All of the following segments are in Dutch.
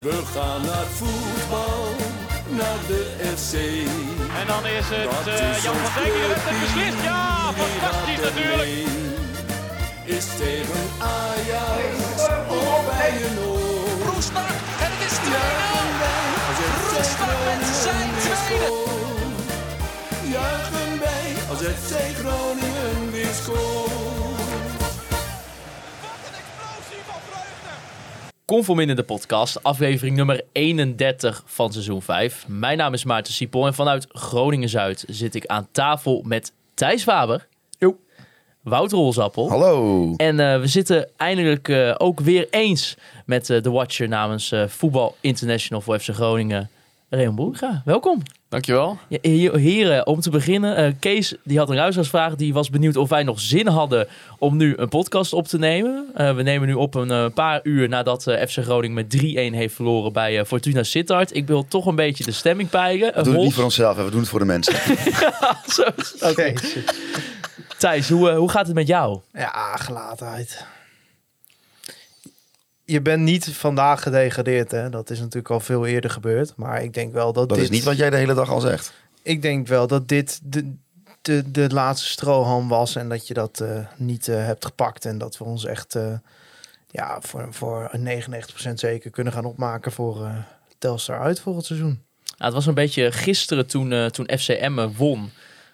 We gaan naar voetbal, naar de FC. En dan is het eh, is Jan van Dijk die clubje, beslist. Ja, fantastisch natuurlijk. Is tegen Ajax of bij een oor. Roestak en het is 2-0. Juichen wij als FC Roestak met Groningen zijn tweede. Juichen wij als FC Groningen weer scoort. Conform in de podcast, aflevering nummer 31 van seizoen 5. Mijn naam is Maarten Siepel en vanuit Groningen-Zuid zit ik aan tafel met Thijs Faber. Jo. Wouter Rolzappel. Hallo. En eh, we zitten eindelijk eh, ook weer eens met eh, de Watcher namens eh, Voetbal International voor FC Groningen. Rayon Boerga, welkom. Dankjewel. Ja, he- heren, om te beginnen. eh, Kees die had een luisteraarsvraag. Die was benieuwd of wij nog zin hadden om nu een podcast op te nemen. Eh, we nemen nu op een eh, paar uur nadat eh, FC Groningen met 3-1 heeft verloren bij Fortuna Sittard. Ik wil toch een beetje de stemming peilen. We doen het niet voor onszelf, hè, we doen het voor de mensen. Zo, Oké. Thijs, hoe, hoe gaat het met jou? Ja, gelatenheid. Je bent niet vandaag gedegradeerd, hè? Dat is natuurlijk al veel eerder gebeurd. Maar ik denk wel dat, Dat dit... is niet wat jij de hele dag al zegt. Ik denk wel dat dit de, de, de laatste strohalm was en dat je dat eh, niet eh, hebt gepakt. En dat we ons echt eh, ja, voor, voor een 99% zeker kunnen gaan opmaken voor eh Telstar uit volgend seizoen. Nou, het was een beetje gisteren toen, eh, toen FCM won.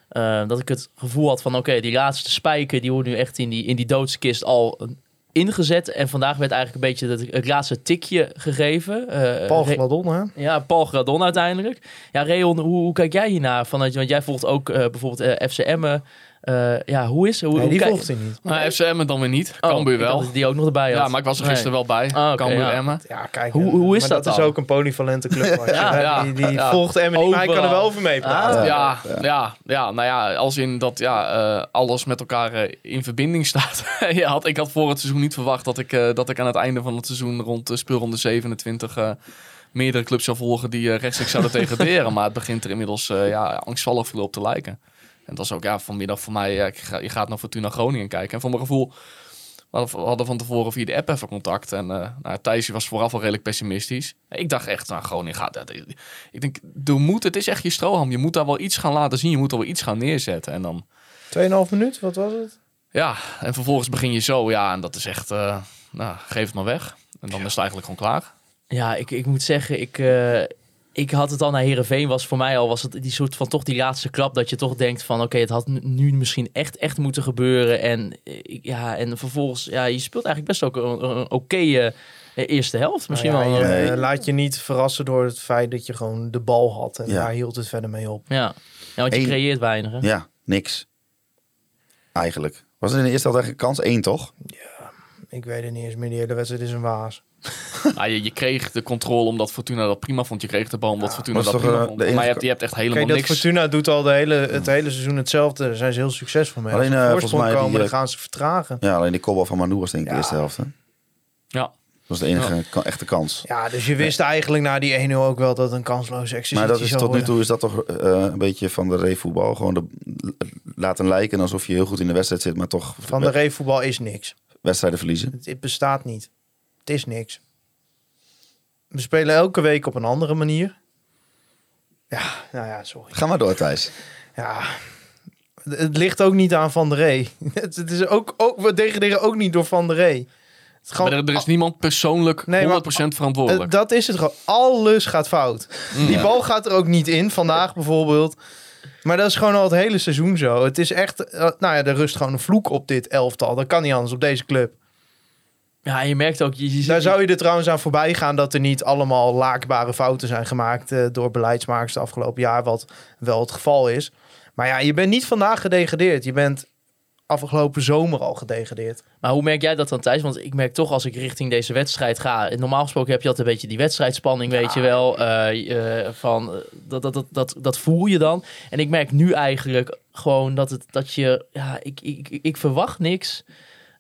eh, dat ik het gevoel had van oké, die laatste spijker die wordt nu echt in die, in die doodskist al ingezet. En vandaag werd eigenlijk een beetje het, het laatste tikje gegeven. Eh, Paul Gladon, hè? Ja, Paul Gradon uiteindelijk. Ja, Reon, hoe, hoe kijk jij hiernaar? Vanuit, want jij volgt ook eh, bijvoorbeeld eh FCM. Eh, ja, hoe is hoe, Nee, hoe die volgt hij niet. Nou, FCM dan weer niet. Oh, Cambuur wel. die ook nog erbij had. Ja, maar ik was er gisteren wel bij. Ah, oké, Cambuur ja. Emmen. Ja, kijk. Hoe- hoe is maar dat dat is ook een polyvalente club. Ja, ja, die die ja. volgt Emmen niet, maar hij kan er wel over meepraten. Ah. Ja, ja, ja, nou ja, als in dat ja, eh, alles met elkaar eh, in verbinding staat. ja, had, ik had voor het seizoen niet verwacht dat ik, eh, dat ik aan het einde van het seizoen rond de speelronde 27 eh, meerdere clubs zou volgen die rechtstreeks zouden degraderen. Maar het begint er inmiddels eh, ja, angstvallig veel op te lijken. En dat is ook ja, vanmiddag voor mij, ja, ik ga, je gaat naar Fortuna Groningen kijken. En voor mijn gevoel, we hadden- van tevoren via de app even contact. En eh nou, Thijs was vooraf al redelijk pessimistisch. Ik dacht echt, nou Groningen gaat... dat- Ik denk, er moet, het is echt je stroham. Je moet daar wel iets gaan laten zien. Je moet er wel iets gaan neerzetten. En dan, 2,5 minuut, wat was het? ja, en vervolgens begin je zo. Ja, en dat is echt, eh, nou, geef het maar weg. En dan is het eigenlijk gewoon klaar. Ja, ik, ik moet zeggen, ik, eh, ik had het al naar Herenveen was voor mij al was het die soort van toch die laatste klap dat je toch denkt van oké, het had nu- misschien echt echt moeten gebeuren en eh, ja en vervolgens ja, je speelt eigenlijk best ook een, een oké eh, eerste helft misschien Nou ja, wel. je, eh, Nee. laat je niet verrassen door het feit dat je gewoon de bal had. En Ja. daar hield het verder mee op. ja. ja, want je Eén- creëert weinig. Hè? Ja, niks. Eigenlijk. Was het in de eerste helft eigenlijk kans één, toch? Ik weet het niet eens meer. Die hele wedstrijd is een waas. Nou, je, je kreeg de controle omdat Fortuna dat prima vond. Je kreeg de bal omdat Fortuna dat dat prima eh, vond. Maar je hebt, je hebt echt helemaal Kijk, dat niks. Fortuna doet al de hele, het hele seizoen hetzelfde. Daar zijn ze heel succesvol mee. Alleen, Als ze eh, op volgens voorsprong mij komen, die, dan gaan ze vertragen. Ja, alleen die kopbal van Manu was denk ik de eerste helft. Hè? Dat Ja. was de enige echte kans. Ja, dus je wist eigenlijk na die 1-0 ook wel dat het een kansloze exercitie Maar dat is zou tot nu toe is dat toch eh, een beetje van de reevoetbal. Gewoon de, laten lijken alsof je heel goed in de wedstrijd zit, maar toch Van de reefvoetbal is niks. wedstrijden verliezen. Het, het bestaat niet. Het is niks. We spelen elke week op een andere manier. Ja, nou ja, sorry. Ga maar door, Thijs. Ja, het ligt ook niet aan Van der Rey. Het, het is ook, ook, we degraderen ook niet door Van der Rey. Het is gewoon, Maar er, er is niemand persoonlijk Nee, 100% maar- verantwoordelijk. Eh, dat is het gewoon. Alles gaat fout. Mm. Die bal gaat er ook niet in, vandaag bijvoorbeeld. Maar dat is gewoon al het hele seizoen zo. Het is echt, eh, nou ja, er rust gewoon een vloek op dit elftal. Dat kan niet anders op deze club. Ja, je merkt ook, je, Daar zou je er trouwens aan voorbij gaan dat er niet allemaal laakbare fouten zijn gemaakt eh, door beleidsmakers de afgelopen jaar, wat wel het geval is. Maar ja, je bent niet vandaag gedegradeerd. Je bent afgelopen zomer al gedegradeerd. Maar hoe merk jij dat dan Thijs? Want ik merk toch als ik richting deze wedstrijd ga. Normaal gesproken heb je altijd een beetje die wedstrijdspanning, weet je wel. eh, eh, van, dat, dat, dat, dat, dat voel je dan. En ik merk nu eigenlijk gewoon dat, het, dat je... Ja, ik, ik, ik- ik verwacht niks.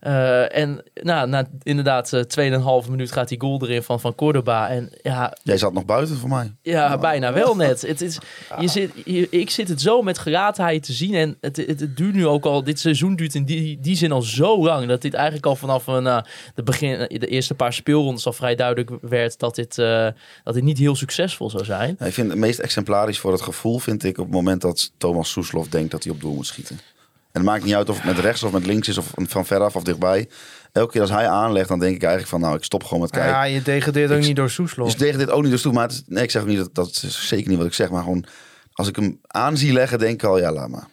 Eh, en nou, na inderdaad uh, 2,5 minuut gaat die goal erin van, van Cordoba. En ja, Jij zat nog buiten voor mij. ja, bijna wel net. Het is, je zit, je- ik zit het zo met geraadheid te zien. En het, het, het duurt nu ook al, dit seizoen duurt in die, die zin al zo lang. Dat dit eigenlijk al vanaf een, eh, de, begin, de eerste paar speelrondes al vrij duidelijk werd dat dit, eh, dat dit niet heel succesvol zou zijn. Ja, ik vind het meest exemplarisch voor het gevoel, vind ik, op het moment dat Thomas Soeslof denkt dat hij op doel moet schieten. En het maakt niet uit of het met rechts of met links is of van veraf of dichtbij. Elke keer als hij aanlegt, dan denk ik eigenlijk van, nou, ik stop gewoon met kijken. Ja, je degradeert ook Ik- niet door Soeslof. Dus tegen dit ook niet dus toe. Maar het is- nee, ik zeg ook niet dat dat is zeker niet wat ik zeg. Maar gewoon als ik hem aan zie leggen, denk ik al, ja, laat maar.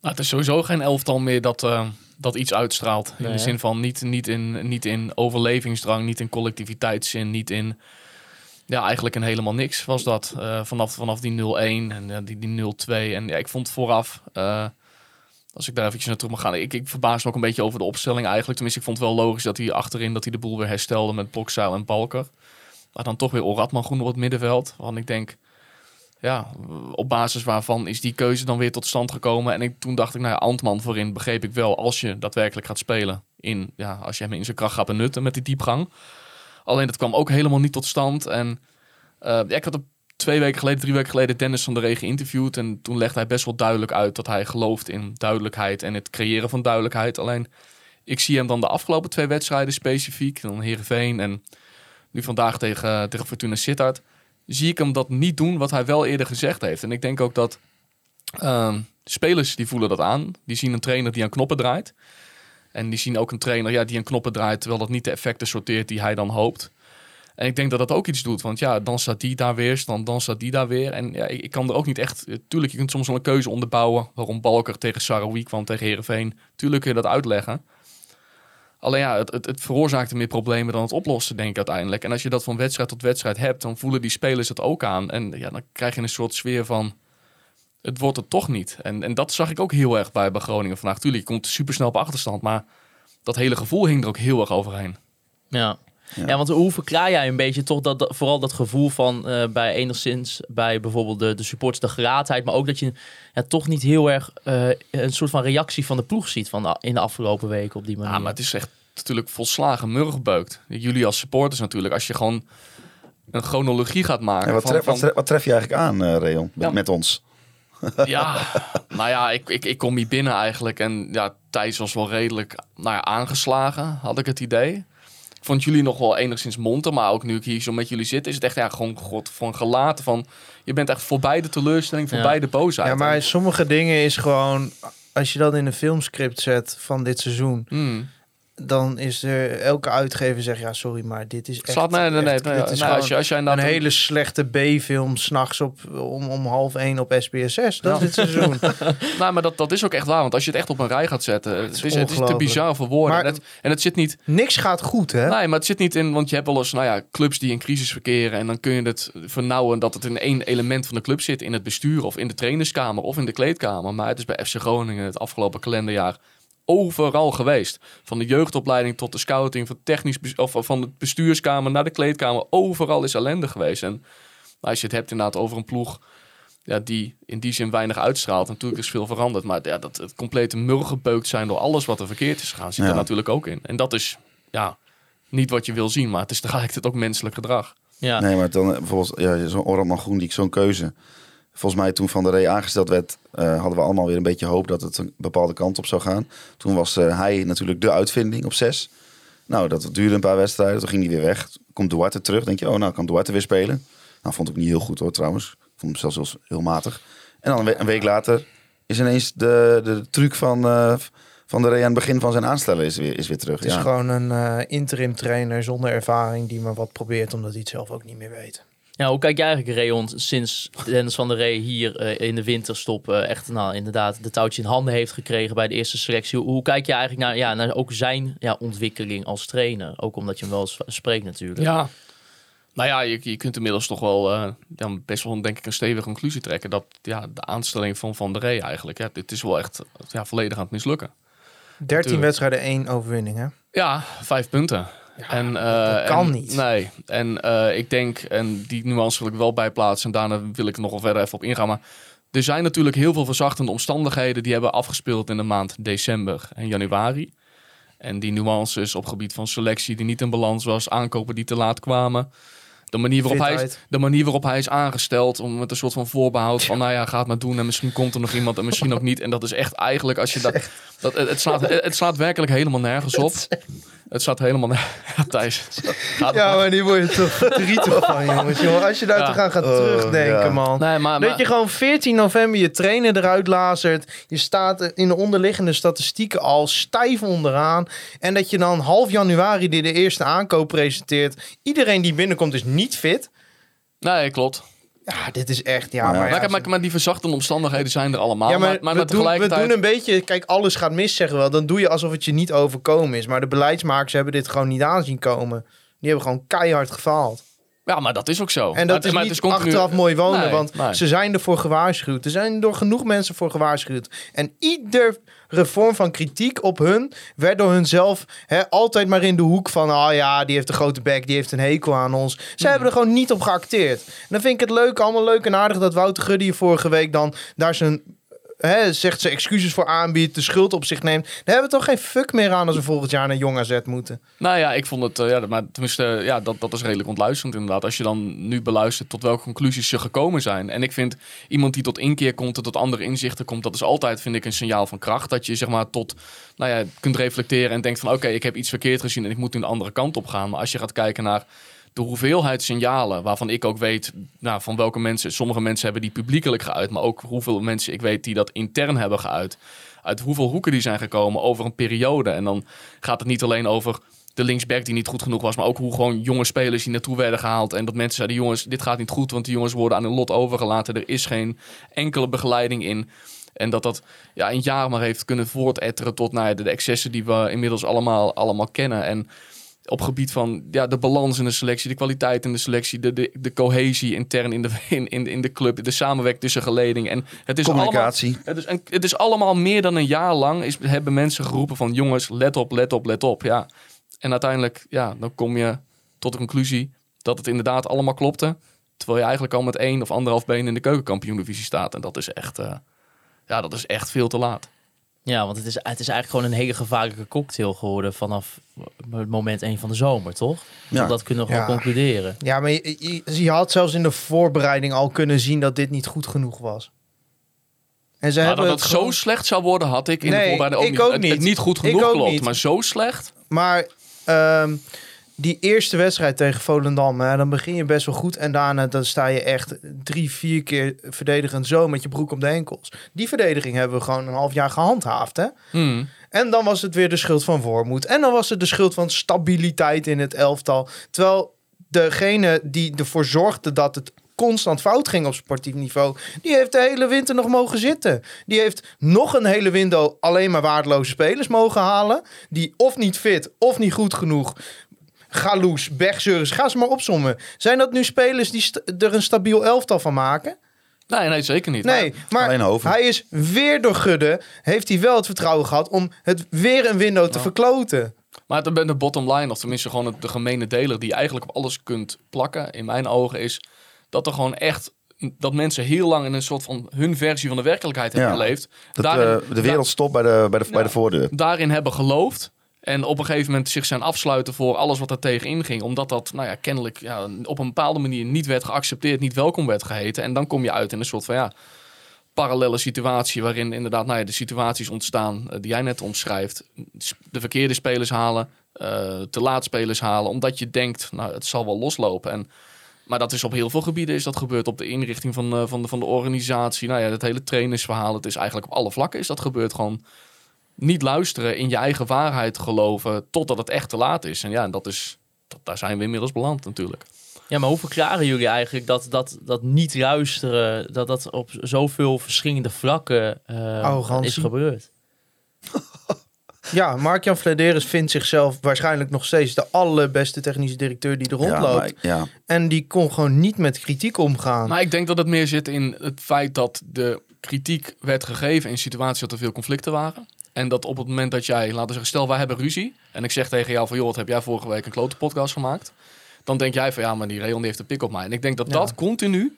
Nou, het is sowieso geen elftal meer dat, eh, dat iets uitstraalt. In Nee, de zin van niet, niet, in, niet in overlevingsdrang, niet in collectiviteitszin, niet in... Ja, eigenlijk in helemaal niks was dat. eh, vanaf, vanaf die 0-1 en eh, die, die 0-2. En ja, ik vond vooraf... eh, als ik daar eventjes naar terug mag gaan. Ik, ik verbaas me ook een beetje over de opstelling eigenlijk. Tenminste, ik vond het wel logisch dat hij achterin dat hij de boel weer herstelde met Blokzuil en Balker. Maar dan toch weer Oratman groen op het middenveld. Want ik denk, ja, op basis waarvan is die keuze dan weer tot stand gekomen. En ik, toen dacht ik, nou ja, Antman voorin begreep ik wel. Als je daadwerkelijk gaat spelen, in, ja, als je hem in zijn kracht gaat benutten met die diepgang. Alleen dat kwam ook helemaal niet tot stand. En eh, ik had op twee weken geleden, drie weken geleden Dennis van der Regen geïnterviewd. En toen legde hij best wel duidelijk uit dat hij gelooft in duidelijkheid en het creëren van duidelijkheid. Alleen, ik zie hem dan de afgelopen twee wedstrijden specifiek, dan Heerenveen en nu vandaag tegen, tegen Fortuna Sittard, zie ik hem dat niet doen wat hij wel eerder gezegd heeft. En ik denk ook dat ehm, spelers die voelen dat aan. Die zien een trainer die aan knoppen draait. En die zien ook een trainer ja, die aan knoppen draait, terwijl dat niet de effecten sorteert die hij dan hoopt. En ik denk dat dat ook iets doet. Want ja, dan staat die daar weer, dan, dan staat die daar weer. En ja, ik, kan er ook niet echt... eh, Tuurlijk, je kunt soms wel een keuze onderbouwen. Waarom Balker tegen Sarawi kwam, tegen Herenveen. Tuurlijk kun je dat uitleggen. Alleen ja, het, het, het veroorzaakte meer problemen dan het oploste, denk ik uiteindelijk. En als je dat van wedstrijd tot wedstrijd hebt, dan voelen die spelers het ook aan. En ja, dan krijg je een soort sfeer van... Het wordt het toch niet. En, en dat zag ik ook heel erg bij, bij Groningen vandaag. Tuurlijk, je komt super snel op achterstand. Maar dat hele gevoel hing er ook heel erg overheen. Ja. Ja. Ja. want hoe verklaar jij een beetje toch dat, dat- vooral dat gevoel van eh, bij enigszins bij bijvoorbeeld de, de supporters, de geraadheid, maar ook dat je ja, toch niet heel erg eh, een soort van reactie van de ploeg ziet van de- in de afgelopen weken op die manier. Ja, maar het is echt natuurlijk volslagen murgebeukt. Jullie als supporters natuurlijk. Als je gewoon een chronologie gaat maken. En wat, van- tref, wat, van- tref, wat tref je eigenlijk aan, eh Reon, met, Ja. met ons? Ja, nou ja, ik, ik, ik kom hier binnen eigenlijk. En ja, Thijs was wel redelijk nou ja, aangeslagen, had ik het idee. Ik vond jullie nog wel enigszins monter. Maar ook nu ik hier zo met jullie zit, is het echt ja, gewoon god, van gelaten. Van, je bent echt voorbij de teleurstelling, Ja. voorbij de boosheid. Ja, maar sommige dingen is gewoon... Als je dat in een filmscript zet van dit seizoen... Hmm. Dan is er elke uitgever zegt... ja, sorry, maar dit is echt... Slaat, nee, nee, nee. echt- als, je, als jij een hele slechte B-film... s'nachts op om, om half één op SBS6. Dat Ja. is dit seizoen. Nou, maar dat, dat is ook echt waar. Want als je het echt op een rij gaat zetten... Het is, het is te bizar voor woorden. Maar- en, het, en het zit niet... Niks gaat goed, hè? Nee, maar het zit niet in, want je hebt wel eens nou ja, clubs die in crisis verkeren. En dan kun je het vernauwen dat het in één element van de club zit. In het bestuur of in de trainerskamer of in de kleedkamer. Maar het is bij FC Groningen het afgelopen kalenderjaar overal geweest. Van de jeugdopleiding tot de scouting, van, technisch, of van de bestuurskamer naar de kleedkamer. Overal is ellende geweest. En als je het hebt inderdaad over een ploeg ja, die in die zin weinig uitstraalt. Natuurlijk is veel veranderd. Maar ja, dat het complete murgebeukt zijn door alles wat er verkeerd is gegaan, zit Ja. er natuurlijk ook in. En dat is ja, niet wat je wil zien, maar het is tegelijkertijd ook menselijk gedrag. ja. Nee, maar dan eh, bijvoorbeeld ja, zo'n Orman Groen, die zo'n keuze. Volgens mij toen Van der Rey aangesteld werd, eh, hadden we allemaal weer een beetje hoop dat het een bepaalde kant op zou gaan. Toen was eh, hij natuurlijk de uitvinding op zes. Nou, dat duurde een paar wedstrijden. Toen ging hij weer weg. Komt Duarte terug. Denk je, oh, nou kan Duarte weer spelen. Nou, vond ik niet heel goed hoor, trouwens. Ik vond hem zelfs heel, heel matig. En dan een, we- een week later is ineens de, de truc van, eh, van de Rey aan het begin van zijn aanstellen is weer, is weer terug. Het is ja. gewoon een interim trainer zonder ervaring... die maar wat probeert omdat hij het zelf ook niet meer weet. Ja, hoe kijk jij eigenlijk, Reon, sinds Dennis van der Rey hier eh, in de winterstop eh, echt nou, inderdaad de touwtje in handen heeft gekregen bij de eerste selectie? Hoe, hoe kijk je eigenlijk naar, ja, naar ook zijn ja, ontwikkeling als trainer? Ook omdat je hem wel eens spreekt natuurlijk. Ja. Nou ja, je, je kunt inmiddels toch wel eh, dan best wel denk ik een stevige conclusie trekken dat ja, de aanstelling van Van der Rey eigenlijk, ja, dit is wel echt ja, volledig aan het mislukken. 13 Tuurlijk. wedstrijden, één overwinning, hè? Ja, vijf punten. En, eh, dat kan en- niet. Nee, en eh, ik denk, en die nuance wil ik wel bij plaatsen, en daarna wil ik er nog wel verder even op ingaan, maar Er zijn natuurlijk heel veel verzachtende omstandigheden die hebben afgespeeld in de maand december en januari. En die nuances op gebied van selectie die niet in balans was, aankopen die te laat kwamen. De manier waarop, hij is, de manier waarop hij is aangesteld, om met een soort van voorbehoud van, nou ja, ga het maar doen en misschien komt er nog iemand en misschien ook niet. En dat is echt eigenlijk, als je dat, dat het slaat, het slaat werkelijk helemaal nergens op. Het staat helemaal. Ja, Thijs. Gaat Ja, maar die word je toch verdrietig van, jongens. Jongen, als je daar Ja. toch aan gaat Oh, terugdenken, ja. man. Nee, maar, Dat maar- je gewoon 14 november je trainer eruit lazert. Je staat in de onderliggende statistieken al stijf onderaan. En dat je dan half januari die de eerste aankoop presenteert. Iedereen die binnenkomt is niet fit. nee, klopt. Ja, dit is echt... Ja, Maar ja, maar, ja, maar, maar, maar die verzachtende omstandigheden zijn er allemaal. ja, maar, maar, maar we, doen, we tegelijkertijd... doen een beetje... Kijk, alles gaat mis, zeggen we wel. Dan doe je alsof het je niet overkomen is. Maar de beleidsmakers hebben dit gewoon niet aanzien komen. Die hebben gewoon keihard gefaald. Ja, maar dat is ook zo. En dat Maar- is maar niet het continu- achteraf mooi wonen, Nee, want nee. ze zijn ervoor gewaarschuwd. Er zijn door genoeg mensen voor gewaarschuwd. En iedere vorm van kritiek op hun werd door hunzelf hè, altijd maar in de hoek van... ah ja, die heeft een grote bek, die heeft een hekel aan ons. Ze Mhm. hebben er gewoon niet op geacteerd. En dan vind ik het leuk, allemaal leuk en aardig... dat Wouter Gudde hier vorige week dan daar zijn... Zegt ze excuses voor aanbiedt, de schuld op zich neemt. Daar hebben we toch geen fuck meer aan als we volgend jaar naar Jong AZ moeten. Nou ja, ik vond het, eh, ja, maar tenminste, eh, ja, dat, dat is redelijk ontluisterend inderdaad. Als je dan nu beluistert tot welke conclusies ze gekomen zijn. En ik vind iemand die tot inkeer komt, tot andere inzichten komt, dat is altijd, vind ik, een signaal van kracht. Dat je zeg maar tot, nou ja, kunt reflecteren en denkt van, oké, ik heb iets verkeerd gezien en ik moet nu een andere kant op gaan. Maar als je gaat kijken naar de hoeveelheid signalen, waarvan ik ook weet nou, van welke mensen, sommige mensen hebben die publiekelijk geuit, maar ook hoeveel mensen ik weet die dat intern hebben geuit. Uit hoeveel hoeken die zijn gekomen over een periode. En dan gaat het niet alleen over de linksback die niet goed genoeg was, maar ook hoe gewoon jonge spelers die naartoe werden gehaald. En dat mensen zeiden, jongens, dit gaat niet goed, want die jongens worden aan hun lot overgelaten. Er is geen enkele begeleiding in. En dat dat ja, een jaar maar heeft kunnen voortetteren tot nou ja, de, de excessen die we inmiddels allemaal, allemaal kennen. En op gebied van ja, de balans in de selectie, de kwaliteit in de selectie, de, de, de cohesie intern in de, in, in, in de club, de samenwerking tussen geleding. En het is allemaal, Communicatie. het is, een- het is allemaal meer dan een jaar lang is, hebben mensen geroepen van jongens, let op, let op, let op. Ja. En uiteindelijk, ja, dan kom je tot de conclusie dat het inderdaad allemaal klopte. Terwijl je eigenlijk al met één of anderhalf been in de keukenkampioen-divisie staat. En dat is echt, eh, ja, dat is echt veel te laat. Ja, want het is, het is eigenlijk gewoon een hele gevaarlijke cocktail geworden vanaf het moment 1 van de zomer, toch? Ja. Dat kunnen we gewoon Ja. concluderen. Ja, maar je, je, je had zelfs in de voorbereiding al kunnen zien dat dit niet goed genoeg was. En ze Maar hebben dat het het zo gewoon- slecht zou worden, had ik in Nee, de voorbereiding ook ik niet. ook niet. Het, niet goed genoeg klopt, niet. maar zo slecht. Maar ehm, die eerste wedstrijd tegen Volendam, hè, dan begin je best wel goed. En daarna dan sta je echt drie, vier keer verdedigend zo met je broek op de enkels. Die verdediging hebben we gewoon een half jaar gehandhaafd. Hè? Hmm. En dan was het weer de schuld van Wormoed. En dan was het de schuld van stabiliteit in het elftal. Terwijl degene die ervoor zorgde dat het constant fout ging op sportief niveau... die heeft de hele winter nog mogen zitten. Die heeft nog een hele window alleen maar waardeloze spelers mogen halen... die of niet fit of niet goed genoeg... Galoes, Bergzeuris, ga ze maar opzommen. Zijn dat nu spelers die st- er een stabiel elftal van maken? Nee, nee, zeker niet. Nee, maar hij is weer door Gudde. Heeft hij wel het vertrouwen gehad om het weer een window te verkloten. Maar de, de bottom line, of tenminste gewoon het- de gemene deler die je eigenlijk op alles kunt plakken, in mijn ogen, is dat er gewoon echt dat mensen heel lang in een soort van hun versie van de werkelijkheid hebben Ja. geleefd. Dat, Daarin- eh, de wereld stopt bij de, bij de, bij de voordeur. daarin hebben geloofd. En op een gegeven moment zich zijn afsluiten voor alles wat er tegenin ging. Omdat dat nou ja, kennelijk ja, op een bepaalde manier niet werd geaccepteerd, niet welkom werd geheten. En dan kom je uit in een soort van ja, parallele situatie. Waarin inderdaad nou ja, de situaties ontstaan eh, die jij net omschrijft. De verkeerde spelers halen, eh, te laat spelers halen. Omdat je denkt, nou het zal wel loslopen. En, maar dat is op heel veel gebieden is dat gebeurd. Op de inrichting van, eh, van, de, van de organisatie. Nou ja, het hele trainersverhaal. Het is eigenlijk op alle vlakken is dat gebeurd. Gewoon niet luisteren, in je eigen waarheid geloven, totdat het echt te laat is. En ja, en dat is, dat, daar zijn we inmiddels beland natuurlijk. Ja, maar hoe verklaren jullie eigenlijk dat, dat, dat niet luisteren, dat dat op zoveel verschillende vlakken eh, is gebeurd? Ja, Mark-Jan Flederis vindt zichzelf waarschijnlijk nog steeds de allerbeste technische directeur die er Ja, rondloopt. ik- ja. En die kon gewoon niet met kritiek omgaan. Maar ik denk dat het meer zit in het feit dat de kritiek werd gegeven in situaties dat er veel conflicten waren. En dat op het moment dat jij, laten we zeggen, stel wij hebben ruzie. En ik zeg tegen jou van, joh, wat heb jij vorige week een klote podcast gemaakt? Dan denk jij van, ja, maar die Rayon die heeft een pik op mij. En ik denk dat Ja. dat continu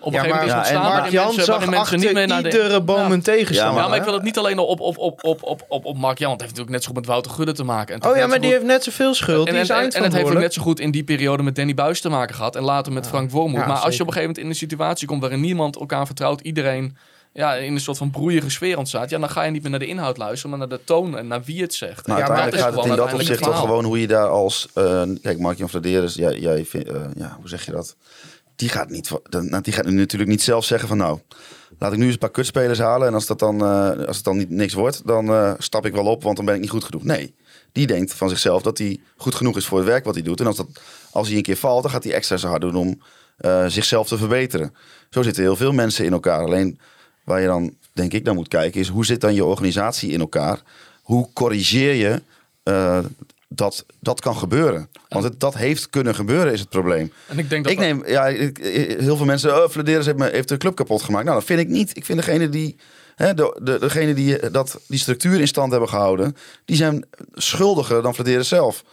Op Ja, een gegeven maar moment is ja, en Jan mensen, zag mensen niet meer naar de... iedere boom Ja. een tegenstander. Ja, Ja, maar ik wil het niet alleen op, op, op, op, op, op, op Mark Jan. Het heeft natuurlijk net zo goed met Wouter Gudde te maken. En Oh ja, maar die heeft net zoveel schuld. en, die is en, en, en het heeft ook net zo goed in die periode met Danny Buis te maken gehad. En later met Frank Wormoed. Ja, maar als je op een gegeven moment in een situatie komt waarin niemand elkaar vertrouwt, iedereen ja, in een soort van broeierige sfeer ontstaat. Ja, dan ga je niet meer naar de inhoud luisteren, maar naar de toon en naar wie het zegt. Nou, Ja, maar uiteindelijk dat is gaat het in dat opzicht toch gewoon hoe je daar als... eh, kijk, Mark-Jan Vladeris, jij, jij vindt, eh, ja, hoe zeg je dat? Die gaat, niet, nou, die gaat natuurlijk niet zelf zeggen van nou, laat ik nu eens een paar kutspelers halen. En als, dat dan, eh, als het dan niet, niks wordt, dan eh, stap ik wel op, want dan ben ik niet goed genoeg. Nee, die denkt van zichzelf dat hij goed genoeg is voor het werk wat hij doet. En als, dat, als hij een keer valt, dan gaat hij extra zo hard doen om eh, zichzelf te verbeteren. Zo zitten heel veel mensen in elkaar. Alleen waar je dan, denk ik, naar moet kijken, is hoe zit dan je organisatie in elkaar? Hoe corrigeer je eh, dat dat kan gebeuren? Want het, dat heeft kunnen gebeuren, is het probleem. En ik denk dat Ik neem, ja, ik- ik- heel veel mensen, oh, heeft, me, heeft de club kapot gemaakt. Nou, dat vind ik niet. Ik vind degene die, hè, de, de, degene die eh, dat, die structuur in stand hebben gehouden, die zijn schuldiger dan Vladeris zelf.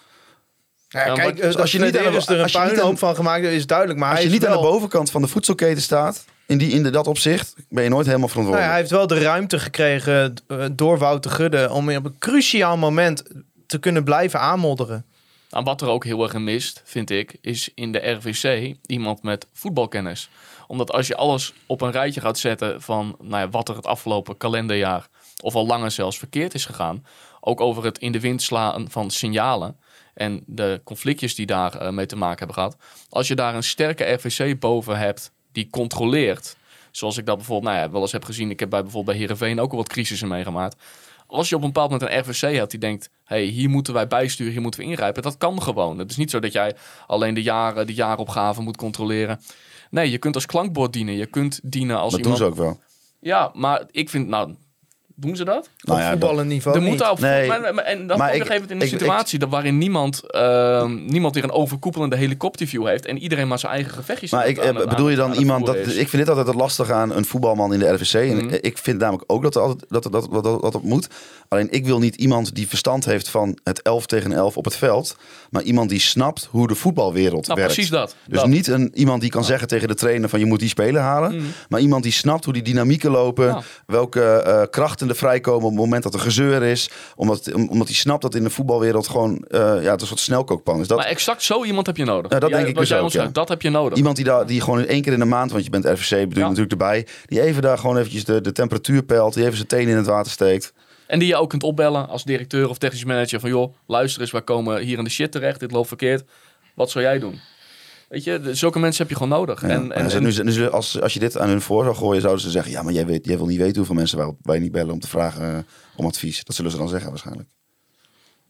Ja, Ja, kijk, als je niet aan de- er een puinhoop van gemaakt, is duidelijk. Maar Als je niet aan de bovenkant van de voedselketen staat, in, die, in de, dat opzicht, ben je nooit helemaal Nou ja, verantwoordelijk. hij heeft wel de ruimte gekregen eh, door Wouter Gudde om op een cruciaal moment te kunnen blijven aanmodderen. Nou, wat er ook heel erg mist, vind ik, is in de RVC iemand met voetbalkennis. Omdat als je alles op een rijtje gaat zetten van nou ja, wat er het afgelopen kalenderjaar of al langer zelfs verkeerd is gegaan, ook over het in de wind slaan van signalen en de conflictjes die daar eh, mee te maken hebben gehad. Als je daar een sterke RVC boven hebt die controleert, zoals ik dat bijvoorbeeld nou ja, wel eens heb gezien, ik heb bij bijvoorbeeld bij Herenveen ook al wat crisissen meegemaakt. Als je op een bepaald moment een RVC hebt die denkt, hey, hier moeten wij bijsturen, hier moeten we ingrijpen, dat kan gewoon. Het is niet zo dat jij alleen de jaren, de jaaropgave moet controleren. Nee, je kunt als klankbord dienen. Je kunt dienen als dat iemand... doen ze ook wel. Ja, maar ik vind, nou, doen ze dat? Nou op ja, dat- voetballend niveau er niet. moet daar op, Nee, maar, maar- en dan maar kom je ik- op een gegeven moment in een ik- situatie dat waarin niemand, ehm, niemand weer een overkoepelende helikopterview heeft en iedereen maar zijn eigen gevechtjes Maar ik, aan eh, bedoel je dan iemand dat. is. Ik vind dit altijd het lastig aan een voetbalman in de RVC. En Mhm. ik vind namelijk ook dat er altijd dat, dat, dat, dat, dat, dat moet. Alleen ik wil niet iemand die verstand heeft van het 11 tegen 11 op het veld. Maar iemand die snapt hoe de voetbalwereld Nou, werkt. precies dat. Dus Dat. niet een, iemand die kan zeggen tegen de trainer van je moet die speler halen. Mhm. Maar iemand die snapt hoe die dynamieken lopen. Ja. Welke eh, krachten er vrijkomen op het moment dat er gezeur is. Omdat, om- omdat hij snapt dat in de voetbalwereld gewoon eh, ja, het een soort snelkookpan is. Dat, Maar exact zo iemand heb je nodig. Ja, dat Jij- denk ik dus ook, ja. Dat heb je nodig. Iemand die, daar, die gewoon één keer in de maand, want je bent RVC, bedoel Ja. natuurlijk erbij. Die even daar gewoon eventjes de, de temperatuur peilt. Die even zijn tenen in het water steekt. En die je ook kunt opbellen als directeur of technisch manager van joh, luister eens, wij komen hier in de shit terecht, dit loopt verkeerd. Wat zou jij doen? Weet je, zulke mensen heb je gewoon nodig. Ja. En, en, ze- en- nu, nu zullen- als, als je dit aan hun voor zou gooien, zouden ze zeggen... ja, maar jij, weet, jij wil niet weten hoeveel mensen wij, wij niet bellen om te vragen eh, om advies. Dat zullen ze dan zeggen waarschijnlijk.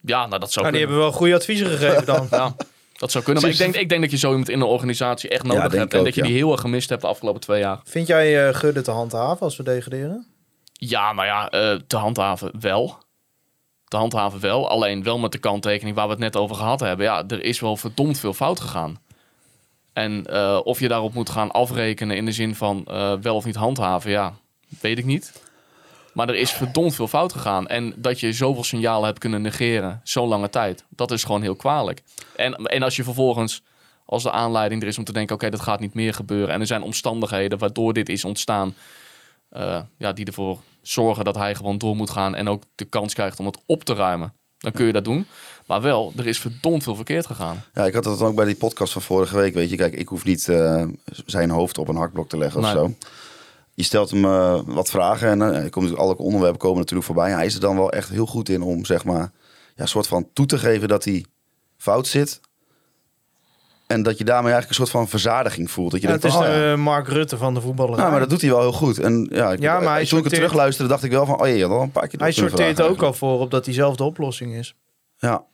ja, nou dat zou Nou, die kunnen. hebben wel goede adviezen gegeven dan. Ja, dat zou kunnen. Maar ik denk, ik denk dat je zo iemand in een organisatie echt nodig hebt. En ook, dat je ja. die heel erg gemist hebt de afgelopen twee jaar. Vind jij eh Gudde te handhaven als we degraderen? Ja, nou ja, eh, te handhaven wel. Te handhaven wel. Alleen wel met de kanttekening waar we het net over gehad hebben. Ja, er is wel verdomd veel fout gegaan. En eh, of je daarop moet gaan afrekenen in de zin van eh, wel of niet handhaven, ja, weet ik niet. Maar er is verdomd veel fout gegaan. En dat je zoveel signalen hebt kunnen negeren, zo'n lange tijd, dat is gewoon heel kwalijk. En, en als je vervolgens, als de aanleiding er is om te denken, oké, dat gaat niet meer gebeuren. En er zijn omstandigheden waardoor dit is ontstaan, eh, ja, die ervoor zorgen dat hij gewoon door moet gaan en ook de kans krijgt om het op te ruimen. Dan kun je dat doen. Maar wel, er is verdomd veel verkeerd gegaan. Ja, ik had dat dan ook bij die podcast van vorige week. Weet je, kijk, ik hoef niet eh, zijn hoofd op een hakblok te leggen of zo. Je stelt hem eh, wat vragen en eh, komt natuurlijk- alle onderwerpen komen natuurlijk voorbij. Hij is er dan wel echt heel goed in om, zeg maar, ja, een soort van toe te geven dat hij fout zit. En dat je daarmee eigenlijk een soort van verzadiging voelt. Dat je Ja, het denkt, is van, oh, de ja. eh, Mark Rutte van de voetballer. Nou, maar dat doet hij wel heel goed. En ja, ik, Ja, maar hij toen ik het terugluisterde, dacht ik wel van, oh ja, je had al een paar keer Hij sorteert vragen ook al voor op dat hij zelf de oplossing is. eigenlijk.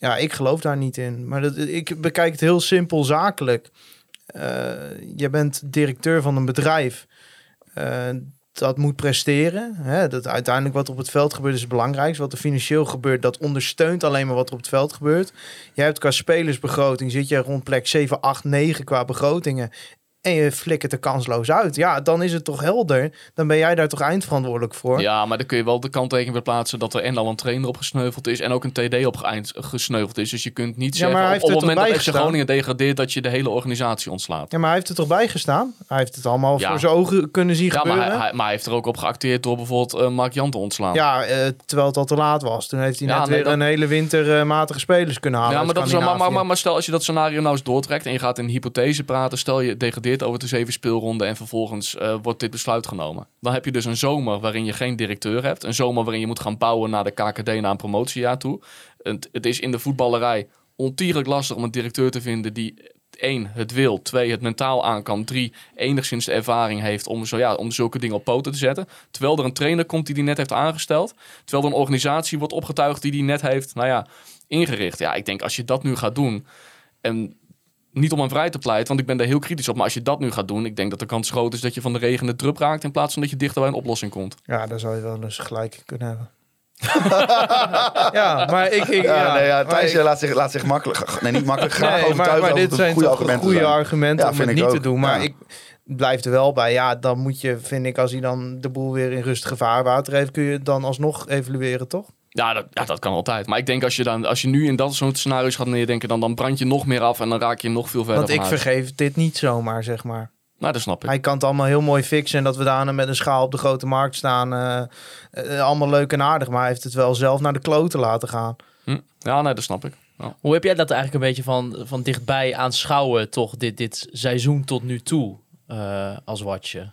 Ja, ik geloof daar niet in. Maar dat, ik bekijk het heel simpel zakelijk. Eh, je bent directeur van een bedrijf. Eh, dat moet presteren. Hè? Dat uiteindelijk wat op het veld gebeurt is het belangrijkste. Wat er financieel gebeurt, dat ondersteunt alleen maar wat er op het veld gebeurt. Je hebt qua spelersbegroting, zit je rond plek 7, 8, 9 qua begrotingen. En je flikkert er kansloos uit. Ja, dan is het toch helder. Dan ben jij daar toch eindverantwoordelijk voor. Ja, maar dan kun je wel de kanttekening weer plaatsen dat er en al een trainer op gesneuveld is en ook een TD op geëind- gesneuveld is. Dus je kunt niet Ja, maar zeggen hij op, het moment dat FC gestaan? Groningen degradeert dat je de hele organisatie ontslaat. Ja, maar hij heeft er toch bij gestaan? Hij heeft het allemaal Ja. voor zijn ogen kunnen zien Ja, maar gebeuren. hij- maar hij heeft er ook op geacteerd door bijvoorbeeld eh, Mark Jan te ontslaan. Ja, eh, terwijl het al te laat was. Toen heeft hij net nee, weer dat- een hele winter eh, matige spelers kunnen halen. Ja, maar, dat is, maar, maar, maar, maar stel als je dat scenario nou eens doortrekt en je gaat in hypothese praten. Stel je degradeert over de zeven speelronden en vervolgens eh, wordt dit besluit genomen. Dan heb je dus een zomer waarin je geen directeur hebt. Een zomer waarin je moet gaan bouwen naar de KKD, naar een promotiejaar toe. Het, het is in de voetballerij ontiegelijk lastig om een directeur te vinden die één, het wil. Twee, het mentaal aan kan. Drie, enigszins de ervaring heeft om, zo, ja, om zulke dingen op poten te zetten. Terwijl er een trainer komt die die net heeft aangesteld. Terwijl er een organisatie wordt opgetuigd die die net heeft, nou ja, ingericht. Ja, ik denk als je dat nu gaat doen... En niet om hem vrij te pleiten, want ik ben daar heel kritisch op. Maar als je dat nu gaat doen, ik denk dat de kans groot is dat je van de regen de drup raakt. In plaats van dat je dichter bij een oplossing komt. Ja, daar zou je wel eens gelijk in kunnen hebben. ja, maar ik... ik Ja, ja, nee, ja, Thijs ik- laat zich, laat zich makkelijk, nee niet makkelijk, graag Nee, maar, overtuigen maar als dit zijn goede toch argumenten goede argumenten Ja, om vind het ik niet te doen. Maar ja. ik blijf er wel bij. Ja, dan moet je, vind ik, als hij dan de boel weer in rustige vaarwater heeft, kun je het dan alsnog evalueren, toch? Ja dat, ja, dat kan altijd. Maar ik denk als je, dan, als je nu in dat soort scenario's gaat neerdenken, dan, dan brand je nog meer af en dan raak je nog veel verder Want ik vergeef dit niet zomaar, zeg maar. Nou, dat snap ik. Hij kan het allemaal heel mooi fixen en dat we daarna met een schaal op de grote markt staan. eh, eh, allemaal leuk en aardig, maar hij heeft het wel zelf naar de kloten laten gaan. Hm? Ja, nee, dat snap ik. Ja. Hoe heb jij dat eigenlijk een beetje van, van dichtbij aanschouwen, toch, dit, dit seizoen tot nu toe, eh, als watje?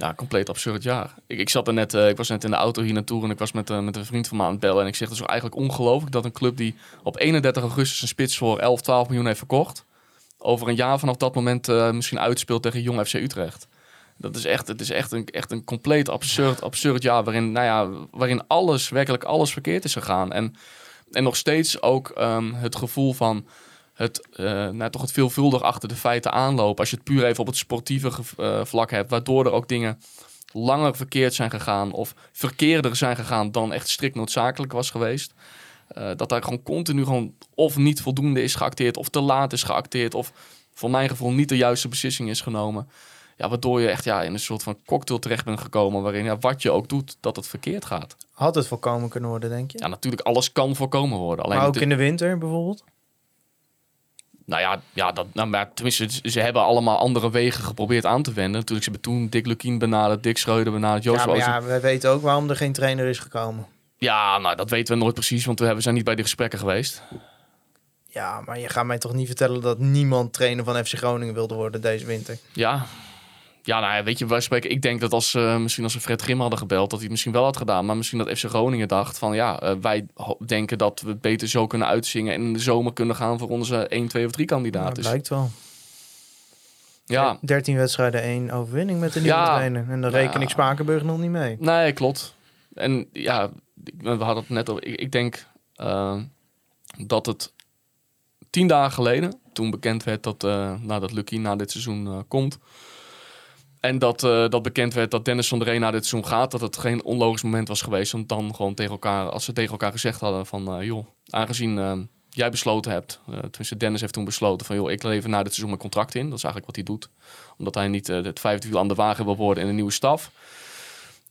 Ja, compleet absurd jaar. Ik, ik zat er net, eh, ik was net in de auto hier naartoe en ik was met, eh, met een vriend van me aan het bellen. En ik zeg, het is eigenlijk ongelooflijk dat een club die op 31 augustus een spits voor 11, 12 miljoen heeft verkocht. Over een jaar vanaf dat moment eh, misschien uitspeelt tegen Jong FC Utrecht. Dat is echt, het is echt een, echt een compleet absurd, absurd jaar waarin, nou ja, waarin alles, werkelijk alles verkeerd is gegaan. En, en nog steeds ook ehm, het gevoel van het, eh, nou, toch het veelvuldig achter de feiten aanlopen. Als je het puur even op het sportieve eh, vlak hebt, waardoor er ook dingen langer verkeerd zijn gegaan of verkeerder zijn gegaan dan echt strikt noodzakelijk was geweest. Eh, dat daar gewoon continu gewoon of niet voldoende is geacteerd of te laat is geacteerd of voor mijn gevoel niet de juiste beslissing is genomen. Ja, waardoor je echt ja, in een soort van cocktail terecht bent gekomen waarin ja, wat je ook doet, dat het verkeerd gaat. Had het voorkomen kunnen worden, denk je? Ja, natuurlijk, alles kan voorkomen worden. Alleen maar ook in de winter bijvoorbeeld? Nou ja, ja dat, nou, maar tenminste, ze- hebben allemaal andere wegen geprobeerd aan te wenden. Natuurlijk, ze hebben toen Dick Lukien benaderd, Dick Schreuder benaderd, Joost Ja, maar ja, we weten ook waarom er geen trainer is gekomen. Ja, nou, dat weten we nooit precies, want we hebben- zijn niet bij die gesprekken geweest. Ja, maar je gaat mij toch niet vertellen dat niemand trainer van FC Groningen wilde worden deze winter? Ja. Ja, nou ja, weet je, wij spreken. Ik denk dat als eh, misschien als we Fred Grim hadden gebeld, dat hij het misschien wel had gedaan. Maar misschien dat FC Groningen dacht van ja, eh, wij denken dat we het beter zo kunnen uitzingen en in de zomer kunnen gaan voor onze 1, 2 of 3 Ja, kandidaat. Dus, lijkt wel. ja, 13 wedstrijden, één overwinning met de nieuwe Ja. trainer. En dan reken ik Spakenburg nog niet mee. Nee, klopt. En ja, we hadden het net over. Ik, ik denk eh, dat het tien dagen geleden, toen bekend werd dat, nou, dat Lucky na dit seizoen komt. En dat, eh, dat bekend werd dat Dennis van der Reen na dit seizoen gaat. Dat het geen onlogisch moment was geweest. Om dan gewoon tegen elkaar, als ze tegen elkaar gezegd hadden van... eh, joh, aangezien eh, jij besloten hebt... tenminste, Dennis heeft toen besloten van... joh, ik lever na dit seizoen mijn contract in. Dat is eigenlijk wat hij doet. Omdat hij niet het vijfde wiel aan de wagen wil worden in een nieuwe staf.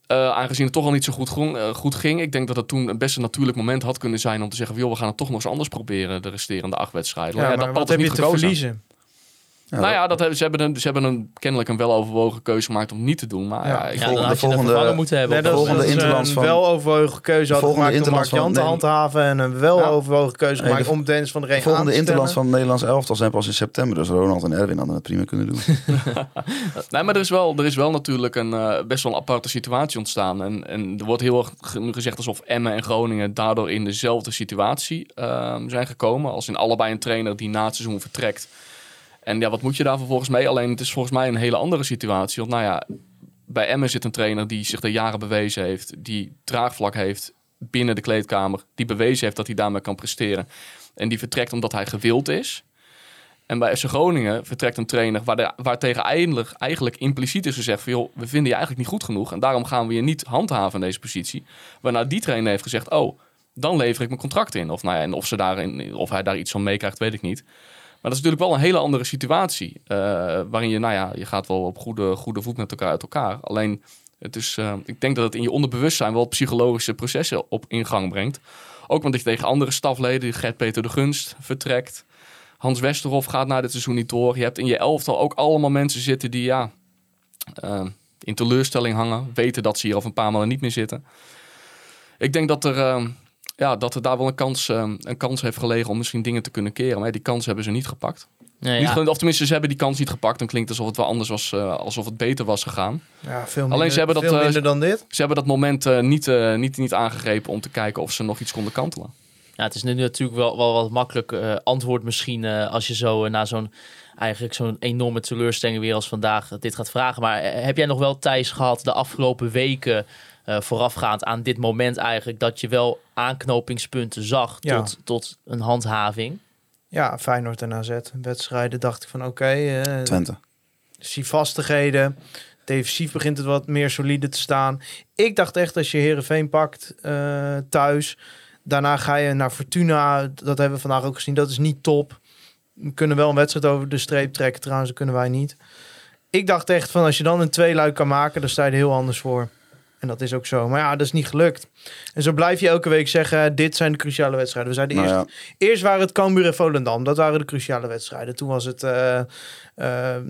Aangezien het toch al niet zo goed, ging, goed ging. Ik denk dat het toen een best een natuurlijk moment had kunnen zijn om te zeggen: van, joh, we gaan het toch nog eens anders proberen, de resterende acht wedstrijden. Ja, Maar dat wat is heb je te verliezen? Ja, nou ja, dat hebben, ze, hebben een, ze hebben een, kennelijk een weloverwogen keuze gemaakt om niet te doen. Maar Ja. ja, ik- Ja, volgende- je volgende- moeten hebben. Dat, de is- volgende dat is interlands een van- weloverwogen keuze had volgende gemaakt om Mark interlands van Jan te handhaven. En een weloverwogen keuze Nee, gemaakt de- om Dennis van der Reen De volgende aan te interlands stellen. van het Nederlands elftal zijn pas in september. Dus Ronald en Erwin hadden het prima kunnen doen. Nee, maar er is wel, er is wel natuurlijk een eh, best wel een aparte situatie ontstaan. En, en er wordt heel erg gezegd alsof Emmen en Groningen daardoor in dezelfde situatie ehm, zijn gekomen. Als in allebei een trainer die na het seizoen vertrekt. En ja, wat moet je daar vervolgens mee? Alleen het is volgens mij een hele andere situatie. Want nou ja, bij Emmen zit een trainer die zich er jaren bewezen heeft. Die draagvlak heeft binnen de kleedkamer. Die bewezen heeft dat hij daarmee kan presteren. En die vertrekt omdat hij gewild is. En bij FC Groningen vertrekt een trainer waar, waar tegen eigenlijk, eigenlijk impliciet is gezegd we vinden je eigenlijk niet goed genoeg en daarom gaan we je niet handhaven in deze positie. Waarna die trainer heeft gezegd, oh, dan lever ik mijn contract in. Of, nou ja, en of, ze daarin, of hij daar iets van meekrijgt, weet ik niet. Maar dat is natuurlijk wel een hele andere situatie. eh, waarin je, nou ja, je gaat wel op goede, goede voet met elkaar uit elkaar. Alleen, het is, eh, ik denk dat het in je onderbewustzijn wel psychologische processen op in gang brengt. Ook omdat je tegen andere stafleden, Gert-Peter de Gunst, vertrekt. Hans Westerhof gaat na dit seizoen niet door. Je hebt in je elftal ook allemaal mensen zitten die, ja, eh, in teleurstelling hangen. Weten dat ze hier al een paar maanden niet meer zitten. Ik denk dat er, ja, dat er daar wel een kans, eh, een kans heeft gelegen om misschien dingen te kunnen keren. Maar die kans hebben ze niet gepakt. Nee, Niet ja. ge- Of tenminste, ze hebben die kans niet gepakt. Dan klinkt het alsof het wel anders was, eh, alsof het beter was gegaan. Ja, veel minder, Alleen ze hebben dat, veel minder dan dit. Ze hebben dat moment eh, niet, eh, niet, niet aangegrepen om te kijken of ze nog iets konden kantelen. Ja, het is nu natuurlijk wel, wel wat makkelijk eh, antwoord misschien eh, als je zo na zo'n eigenlijk zo'n enorme teleurstelling weer als vandaag dit gaat vragen. Maar heb jij nog wel Thijs gehad de afgelopen weken eh, voorafgaand aan dit moment eigenlijk dat je wel aanknopingspunten zag Ja. tot, tot een handhaving? Ja, Feyenoord en AZ. Wedstrijden dacht ik van oké, eh, Twente. zie vastigheden. Defensief begint het wat meer solide te staan. Ik dacht echt als je Herenveen pakt eh, thuis. Daarna ga je naar Fortuna. Dat hebben we vandaag ook gezien. Dat is niet top. We kunnen wel een wedstrijd over de streep trekken. Trouwens, dat kunnen wij niet. Ik dacht echt van als je dan een tweeluik kan maken, dan sta je er heel anders voor. En dat is ook zo. Maar ja, dat is niet gelukt. En zo blijf je elke week zeggen, dit zijn de cruciale wedstrijden. We zeiden Nou eerst, ja, Eerst waren het Cambuur en Volendam. Dat waren de cruciale wedstrijden. Toen was het, eh,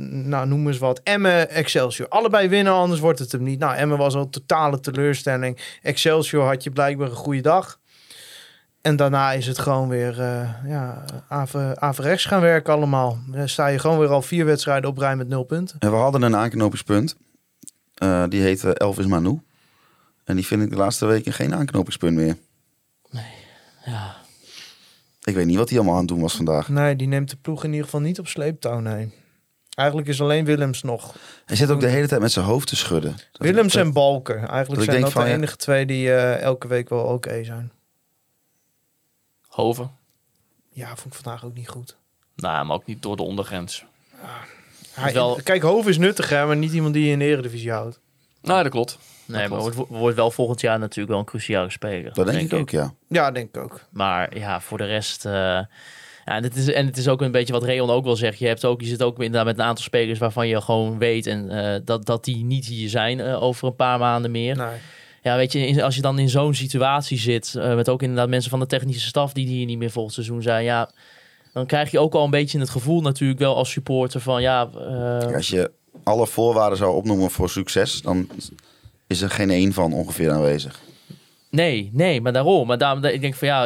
nou noem eens wat, Emmen, Excelsior. Allebei winnen, anders wordt het hem niet. Nou, Emmen was al een totale teleurstelling. Excelsior had je blijkbaar een goede dag. En daarna is het gewoon weer eh ja, ave- averechts gaan werken allemaal. Dan sta je gewoon weer al vier wedstrijden op rij met nul punten. en we hadden een aanknopingspunt. Die heette Elvis Manu. En die vind ik de laatste weken geen aanknopingspunt meer. Ja, Ik weet niet wat hij allemaal aan het doen was vandaag. Nee, die neemt de ploeg in ieder geval niet op sleeptouw, nee. Eigenlijk is alleen Willems nog. Hij zit ook de hele tijd met zijn hoofd te schudden. Dat- Willems dat- en Balker. Eigenlijk dat zijn dat van, de ja. enige twee die eh, elke week wel oké zijn. Hoven. Ja, vond ik vandaag ook niet goed. Nou, maar ook niet door de ondergrens. Hij, wel- Kijk, Hoven is nuttig, hè, maar niet iemand die je in de Eredivisie houdt. Nou, dat klopt. Nee, maar wordt, wordt wel volgend jaar natuurlijk wel een cruciale speler. Dat denk, ik ook, ja. Ja, denk ik ook. Maar ja, voor de rest. eh, ja, en, het is, en het is ook een beetje wat Reon ook wel zegt. Je, hebt ook, je zit ook inderdaad met een aantal spelers waarvan je gewoon weet en, eh, dat, dat die niet hier zijn eh, over een paar maanden meer. Nee. Ja, weet je, als je dan in zo'n situatie zit, met ook inderdaad mensen van de technische staf die hier niet meer volgend seizoen zijn, ja, dan krijg je ook al een beetje het gevoel natuurlijk wel als supporter van ja, eh, Als je alle voorwaarden zou opnoemen voor succes, dan is er geen één van ongeveer aanwezig. nee, nee, maar daarom. Maar daarom, ik denk van ja,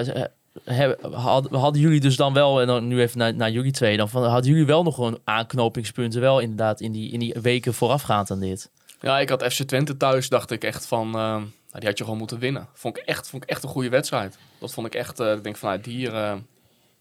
eh, hadden, hadden jullie dus dan wel, en dan nu even naar, naar jullie twee, dan van, hadden jullie wel nog gewoon aanknopingspunten wel inderdaad in die, in die weken voorafgaand aan dit? Ja, ik had FC Twente thuis, dacht ik echt van... eh, nou, die had je gewoon moeten winnen. Vond ik echt, vond ik echt een goede wedstrijd. Dat vond ik echt... eh, ik denk van, nou, hier, eh,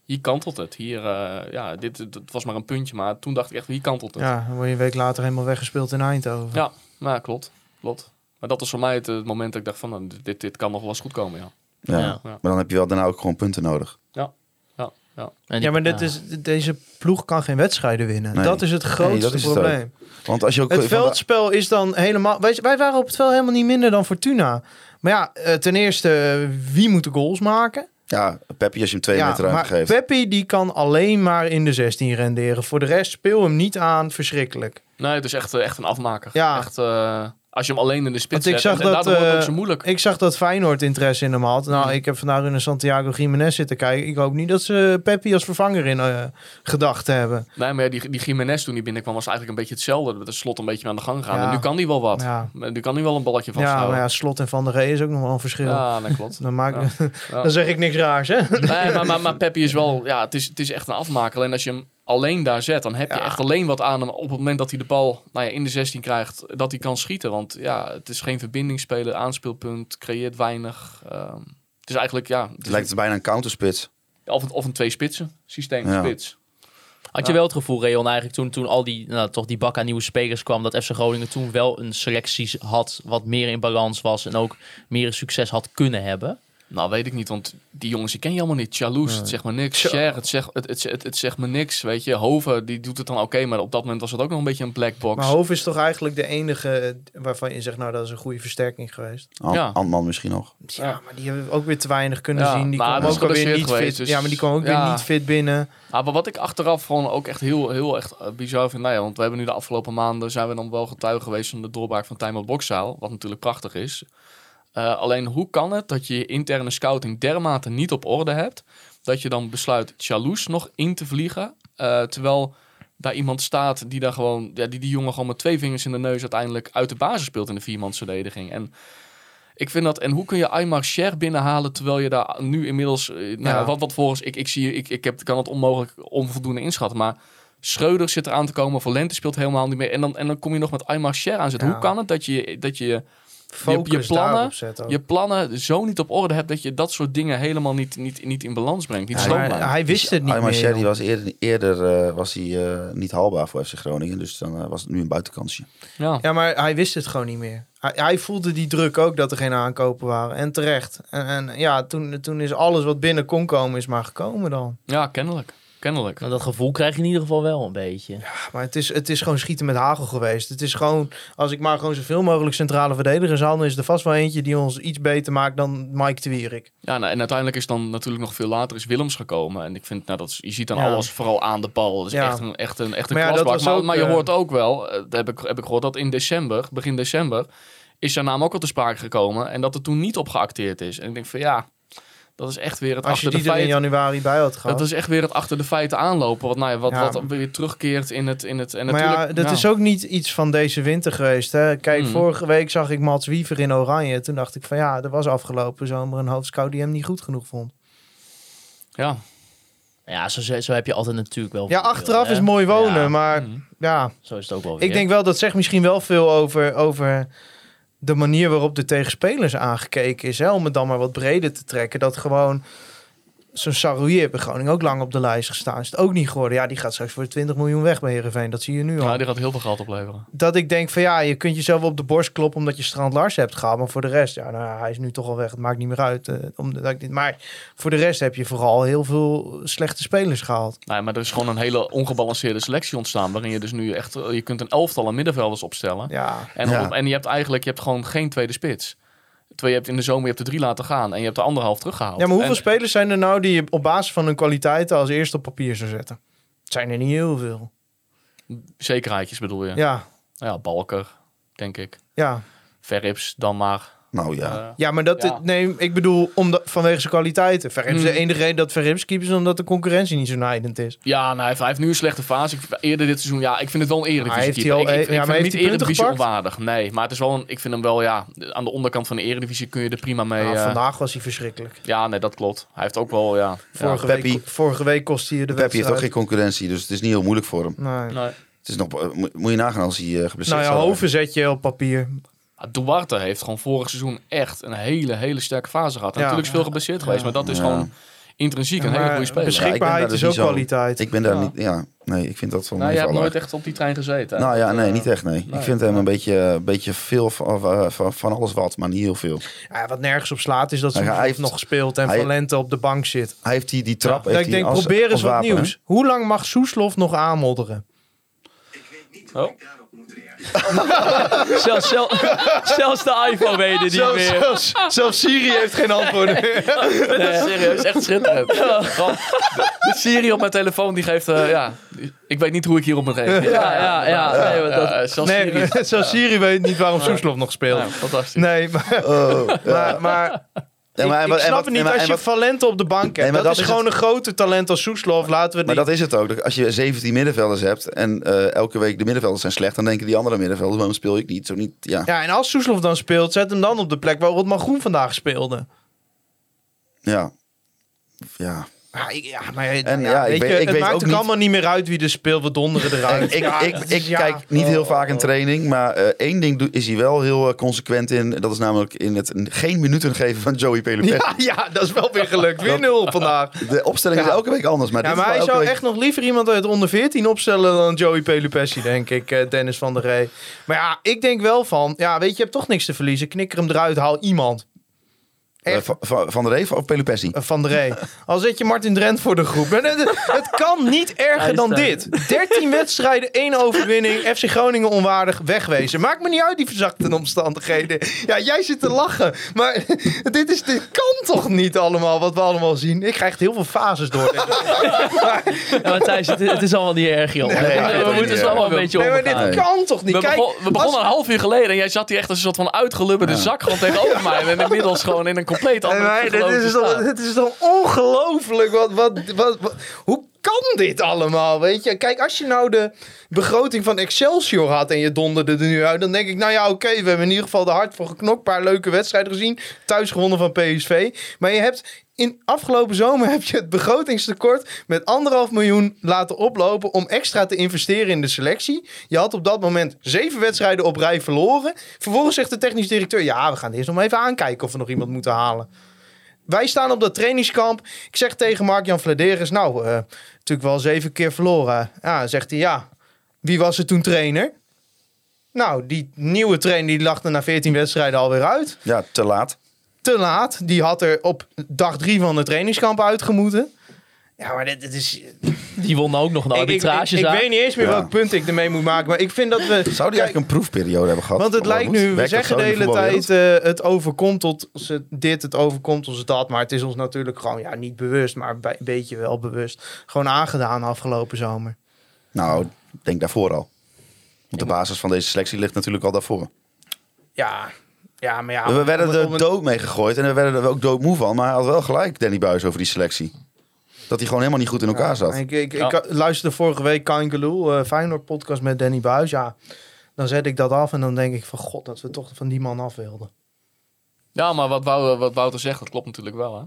hier kantelt het. Hier, eh, ja, dit, dit was maar een puntje. Maar toen dacht ik echt, hier kantelt het. Ja, dan word je een week later helemaal weggespeeld in Eindhoven. Ja, nou, klopt. Klopt. Maar dat was voor mij het, moment dat ik dacht van, nou, dit, dit kan nog wel eens goed komen, ja. Ja. Ja. Maar dan heb je wel daarna ook gewoon punten nodig. Ja, ja. Ja, die- maar dit is, deze ploeg kan geen wedstrijden winnen. Nee. Dat is het grootste dat is het probleem. Want als je ook Het veldspel is dan helemaal... Je, wij waren op het veld helemaal niet minder dan Fortuna. Maar ja, eh, ten eerste, wie moet de goals maken? Ja, Peppi als je hem twee ja, meter ruimte maar geeft. Peppi die kan alleen maar in de 16 renderen. Voor de rest speel hem niet aan. Verschrikkelijk. Nee, het is echt, eh, echt een afmaker. Ja. Echt, eh, als je hem alleen in de spits Want ik zag en dat, wordt het ook eh, zo moeilijk. Ik zag dat Feyenoord interesse in hem had. Nou, Mhm. ik heb vandaag in een Santiago Jiménez zitten kijken. Ik hoop niet dat ze Peppi als vervanger in eh, gedachten hebben. Nee, maar ja, die, die Jiménez toen die binnenkwam was eigenlijk een beetje hetzelfde. De slot een beetje aan de gang gaan. Ja. En nu kan die wel wat. Ja. Nu kan hij wel een balletje Ja, vasthouden. maar ja, Slot en Van der Rey is ook nog wel een verschil. Ja, nee, klopt. Dan, maak, Ja. Ja. dan zeg ik niks raars, hè? Nee, maar, maar, maar Peppi is wel... Ja, het is, het is echt een afmaker. Alleen als je hem alleen daar zet, dan heb je Ja. echt alleen wat aan hem... op het moment dat hij de bal nou ja, in de 16 krijgt, dat hij kan schieten. Want ja, het is geen verbindingsspeler, aanspeelpunt, creëert weinig. Ehm, het is eigenlijk, ja... Het lijkt bijna een counterspits. of, een, of een twee-spitsen systeem, Ja. spits. Had je wel het gevoel, Reon, eigenlijk toen, toen al die, nou, toch die bak aan nieuwe spelers kwam, dat FC Groningen toen wel een selectie had wat meer in balans was en ook meer succes had kunnen hebben? Nou, weet ik niet, want die jongens, die ken je allemaal niet. Jaloes, het zegt maar niks. Cher, het zegt, het, het, het, het zegt me niks, weet je. Hoven, die doet het dan oké, maar op dat moment was het ook nog een beetje een black box. Maar Hoofd is toch eigenlijk de enige waarvan je zegt, nou dat is een goede versterking geweest. Ant- Ja. Antman misschien nog. Ja, maar die hebben we ook weer te weinig kunnen Ja, zien. Die maar kwam dat is ook alweer geblesseerd niet geweest, fit. dus- Ja, maar die kwam ook ja. weer niet fit binnen. Maar wat ik achteraf gewoon ook echt heel, heel echt eh, bizar vind. Nou ja, want we hebben nu de afgelopen maanden zijn we dan wel getuige geweest van de doorbraak van Time Out Boxzaal. Wat natuurlijk prachtig is. Eh, alleen hoe kan het dat je je interne scouting dermate niet op orde hebt. Dat je dan besluit Chaloes nog in te vliegen. eh, terwijl daar iemand staat die daar gewoon, ja, die die jongen gewoon met twee vingers in de neus uiteindelijk uit de basis speelt in de viermansverdediging. En ik vind dat, en hoe kun je Aymar Cher binnenhalen terwijl je daar nu inmiddels, eh, nou, Ja. wat, wat volgens, ik, ik zie, ik, ik heb, kan het onmogelijk onvoldoende inschatten, maar Schreuder zit eraan te komen, Valente speelt helemaal niet meer. En dan, en dan kom je nog met Aymar Cher aan zitten. Ja. Hoe kan het dat je dat je, Focus plannen- daarop zetten. ook. je plannen zo niet op orde hebt dat je dat soort dingen helemaal niet, niet, niet in balans brengt? Niet Ja, maar hij wist het niet meer. Sherry was eerder, eerder eh, was hij, eh, niet haalbaar voor FC Groningen. Dus dan eh, was het nu een buitenkansje. Ja. Ja, maar hij wist het gewoon niet meer. Hij, hij voelde die druk ook dat er geen aankopen waren. En terecht. En, en ja, toen, toen is alles wat binnen kon komen, is maar gekomen dan. ja, kennelijk. Kennelijk. Nou, dat gevoel krijg je in ieder geval wel een beetje. Maar het is, het is gewoon schieten met hagel geweest. Het is gewoon, als ik maar gewoon zoveel mogelijk centrale verdedigers haal, dan is er vast wel eentje die ons iets beter maakt dan Mike de Wierik. Ja, nou, en uiteindelijk is dan natuurlijk nog veel later is Willems gekomen. En ik vind, nou, dat is, je ziet dan Ja. alles vooral aan de bal. Dat is Ja. echt een, echt een, echt een Maar ja, dat klasbak. was Maar, ook, maar je eh, hoort ook wel, eh, dat heb ik, heb ik gehoord, dat in december, begin december, is zijn naam ook al te sprake gekomen. En dat er toen niet op geacteerd is. En ik denk van ja, dat is echt weer het Als je achter die de er in feiten. januari bij had gehad. Dat is echt weer het achter de feiten aanlopen. Wat, nou ja, wat, Ja. wat weer terugkeert in het. In het en maar ja, natuurlijk, dat ja. is ook niet iets van deze winter geweest. Hè? Kijk, Hmm. vorige week zag ik Mats Wiever in Oranje. Toen dacht ik van ja, er was afgelopen zomer een hoofdscout die hem niet goed genoeg vond. Ja, Ja, zo, zo heb je altijd natuurlijk wel. Ja, achteraf is mooi wonen, Ja, maar Mhm. ja, Zo is het ook wel weer. ik denk wel dat zegt misschien wel veel over, over de manier waarop de tegenspelers aangekeken is. Om het dan maar wat breder te trekken. Dat gewoon zo'n Saroui heeft bij Groningen ook lang op de lijst gestaan. Is het ook niet geworden. Ja, die gaat straks voor 20 miljoen weg bij Heerenveen. Dat zie je nu al. ja, die gaat heel veel geld opleveren. Dat ik denk van ja, je kunt jezelf wel op de borst kloppen omdat je Strand Lars hebt gehad. Maar voor de rest, ja, nou, ja, hij is nu toch al weg. Het maakt niet meer uit. eh, omdat ik dit, maar voor de rest heb je vooral heel veel slechte spelers gehaald. Nee, maar er is gewoon een hele ongebalanceerde selectie ontstaan. Waarin je dus nu echt. Je kunt een elftal aan middenvelders opstellen. Ja, En, Ja. op- en je hebt eigenlijk je hebt gewoon geen tweede spits. Terwijl je hebt in de zomer je hebt er drie laten gaan. En je hebt er anderhalf teruggehaald. ja maar hoeveel En- spelers zijn er nou die je op basis van hun kwaliteiten als eerste op papier zou zetten? Het zijn er niet heel veel. Zekerheidjes bedoel je? Ja, Ja, Balker, denk ik. ja. Verrips, dan maar. Nou ja. eh, Ja, maar dat, Ja. nee, ik bedoel omdat, vanwege zijn kwaliteiten. Verrips, Hmm. De enige reden dat Verrips keeper is omdat de concurrentie niet zo nijdend is. ja, nou, hij heeft- nu een slechte fase. Ik, eerder dit seizoen, ja, ik vind het wel een eredivisie hij keeper. al- ik, ik, ik ja, maar vind hem heeft niet eredivisie onwaardig. Nee, maar het is wel een, ik vind hem wel, ja, aan de onderkant van de eredivisie kun je er prima mee. Nou, eh, vandaag was hij verschrikkelijk. ja, nee, dat klopt. Hij heeft ook wel, ja. Vorige, week, vorige week kostte hij de Peppi heeft ook geen wedstrijd. concurrentie, dus het is niet heel moeilijk voor hem. Nee. Het is nog, eh, moet, je nagaan als hij eh, geblesseerd Nou ja. Hoven zet je op papier. Duarte heeft gewoon vorig seizoen echt een hele, hele sterke fase gehad. En Ja. Natuurlijk is veel geblesseerd geweest, maar dat is Ja. gewoon intrinsiek een hele goede speler. beschik- Beschikbaarheid is dus ook niet kwaliteit. Ik ben daar Ja. niet... Ja, nee, ik vind dat van nou, je hebt nooit echt op die trein gezeten. hè? Nou ja, nee, eh, niet echt, nee. nee. Ik vind hem een beetje, een beetje veel van, van, van, alles wat, maar niet heel veel. Ja, wat nergens op slaat is dat ze hij heeft- nog speelt en hij- Valente op de bank zit. Hij heeft die, die trap... Heeft ik denk, als- probeer eens wat wapen, hè? nieuws. Hoe lang mag Soeslof nog aanmodderen? Oh. zelfs, zelfs, zelfs de iPhone weet het niet meer. zelfs, zelfs Siri heeft geen antwoord meer. Nee, serieus, echt schitterend. De, Siri op mijn telefoon die geeft, eh, ja, ik weet niet hoe ik hierop moet reageren. Ja, ja, ja. Nee, dat- Ja, zelfs Siri. Nee, zelfs Siri weet niet waarom Soeslof nog speelt. Ja, fantastisch. Nee, maar, Oh, maar, maar Ja, maar, ik, en en snap wat- het niet en als en je wat- Valente op de bank hebt. Dat, dat is is gewoon een groter talent als Soeslof. Laten we Maar dat is het ook. Als je 17 middenvelders hebt en eh, elke week de middenvelders zijn slecht, dan denken die andere middenvelders, waarom speel ik niet? Zo niet, ja. Ja, en als Soeslof dan speelt, zet hem dan op de plek waar Rotman Groen vandaag speelde. Ja. Ja. Ja, ik, ja maar En ja, ja, ik weet weet- je, ik het weet maakt ook niet- allemaal niet meer uit wie er speelt. We donderen eruit. Ik, Ja, ik, ik ja. kijk niet heel vaak in training, maar eh, één ding is hij wel heel eh, consequent in. Dat is namelijk in het geen minuten geven van Joey Pelopet. Ja, ja, dat is wel weer gelukt. Weer nul vandaag. De opstelling is elke week anders, maar, dit maar hij zou week- echt nog liever iemand uit onder 14 opstellen dan Joey Pelupessi, denk ik. eh, Dennis van der Ree. Maar ja, ik denk wel van, ja, weet je, je hebt toch niks te verliezen. Knikker hem eruit, haal iemand. Eh, Echt. van, van, van de Reef of Pelupessi? Eh, Van der Rey. Al zet je Martin Drent voor de groep. Het, het- het kan niet erger dan dit. 13 wedstrijden, één overwinning. FC Groningen onwaardig, wegwezen. Maakt me niet uit die verzachte omstandigheden. Ja, jij zit te lachen. Maar dit, is, dit kan toch niet allemaal, wat we allemaal zien. Ik krijg echt heel veel fases door. Ja, Matthijs, het, het is allemaal niet erg, joh. Nee, we nee, moeten er allemaal een beetje Nee, maar dit kan toch niet? We, Kijk, begon- we begonnen als- een half uur geleden en jij zat hier echt als een soort van uitgelubberde zak gewoon tegenover mij. En inmiddels gewoon in een compleet Nee, andere maar dit is toch, dit is toch ongelooflijk. Wat, wat, wat, wat- hoe kan dit allemaal? Weet je, kijk, als je nou de begroting van Excelsior had en je donderde er nu uit, dan denk ik, nou ja, oké, we hebben in ieder geval de hard voor geknokt. Een paar leuke wedstrijden gezien. Thuis gewonnen van PSV. Maar je hebt in afgelopen zomer heb je het begrotingstekort met anderhalf miljoen laten oplopen om extra te investeren in de selectie. Je had op dat moment zeven wedstrijden op rij verloren. Vervolgens zegt de technisch directeur, ja, we gaan eerst nog even aankijken of we nog iemand moeten halen. Wij staan op dat trainingskamp. Ik zeg tegen Mark-Jan Vladeris, nou, eh, natuurlijk wel zeven keer verloren. Ja, zegt hij, ja, wie was er toen trainer? Nou, die nieuwe trainer die lag er na 14 wedstrijden alweer uit. Ja, te laat. Te laat. Die had er op dag drie van de trainingskamp uitgemoeten. Ja, maar dit, dit is... Die won ook nog een Ik, ik, ik, ik weet niet eens meer Ja. welk punt ik ermee moet maken. Maar ik vind dat we... Zou die Kijk, eigenlijk een proefperiode hebben gehad? want het lijkt nu, we zeggen de hele tijd, eh, het overkomt ons dit, het overkomt ons dat. Maar het is ons natuurlijk gewoon, ja, niet bewust, maar bij- een beetje wel bewust. Gewoon aangedaan afgelopen zomer. Nou, denk daarvoor al. Want de basis van deze selectie ligt natuurlijk al daarvoor. Ja, ja maar ja. we werden er dood mee gegooid en we werden er ook doodmoe van. Maar hij had wel gelijk, Danny Buis, over die selectie. Dat hij gewoon helemaal niet goed in elkaar zat. Ik, ik, Ja. ik luisterde vorige week Kain Geloel, eh Feyenoord podcast met Danny Buis. Ja, dan zet ik dat af en dan denk ik van god, dat we toch van die man af wilden. Ja, maar wat, Wou- wat Wouter zegt, dat klopt natuurlijk wel. Hè?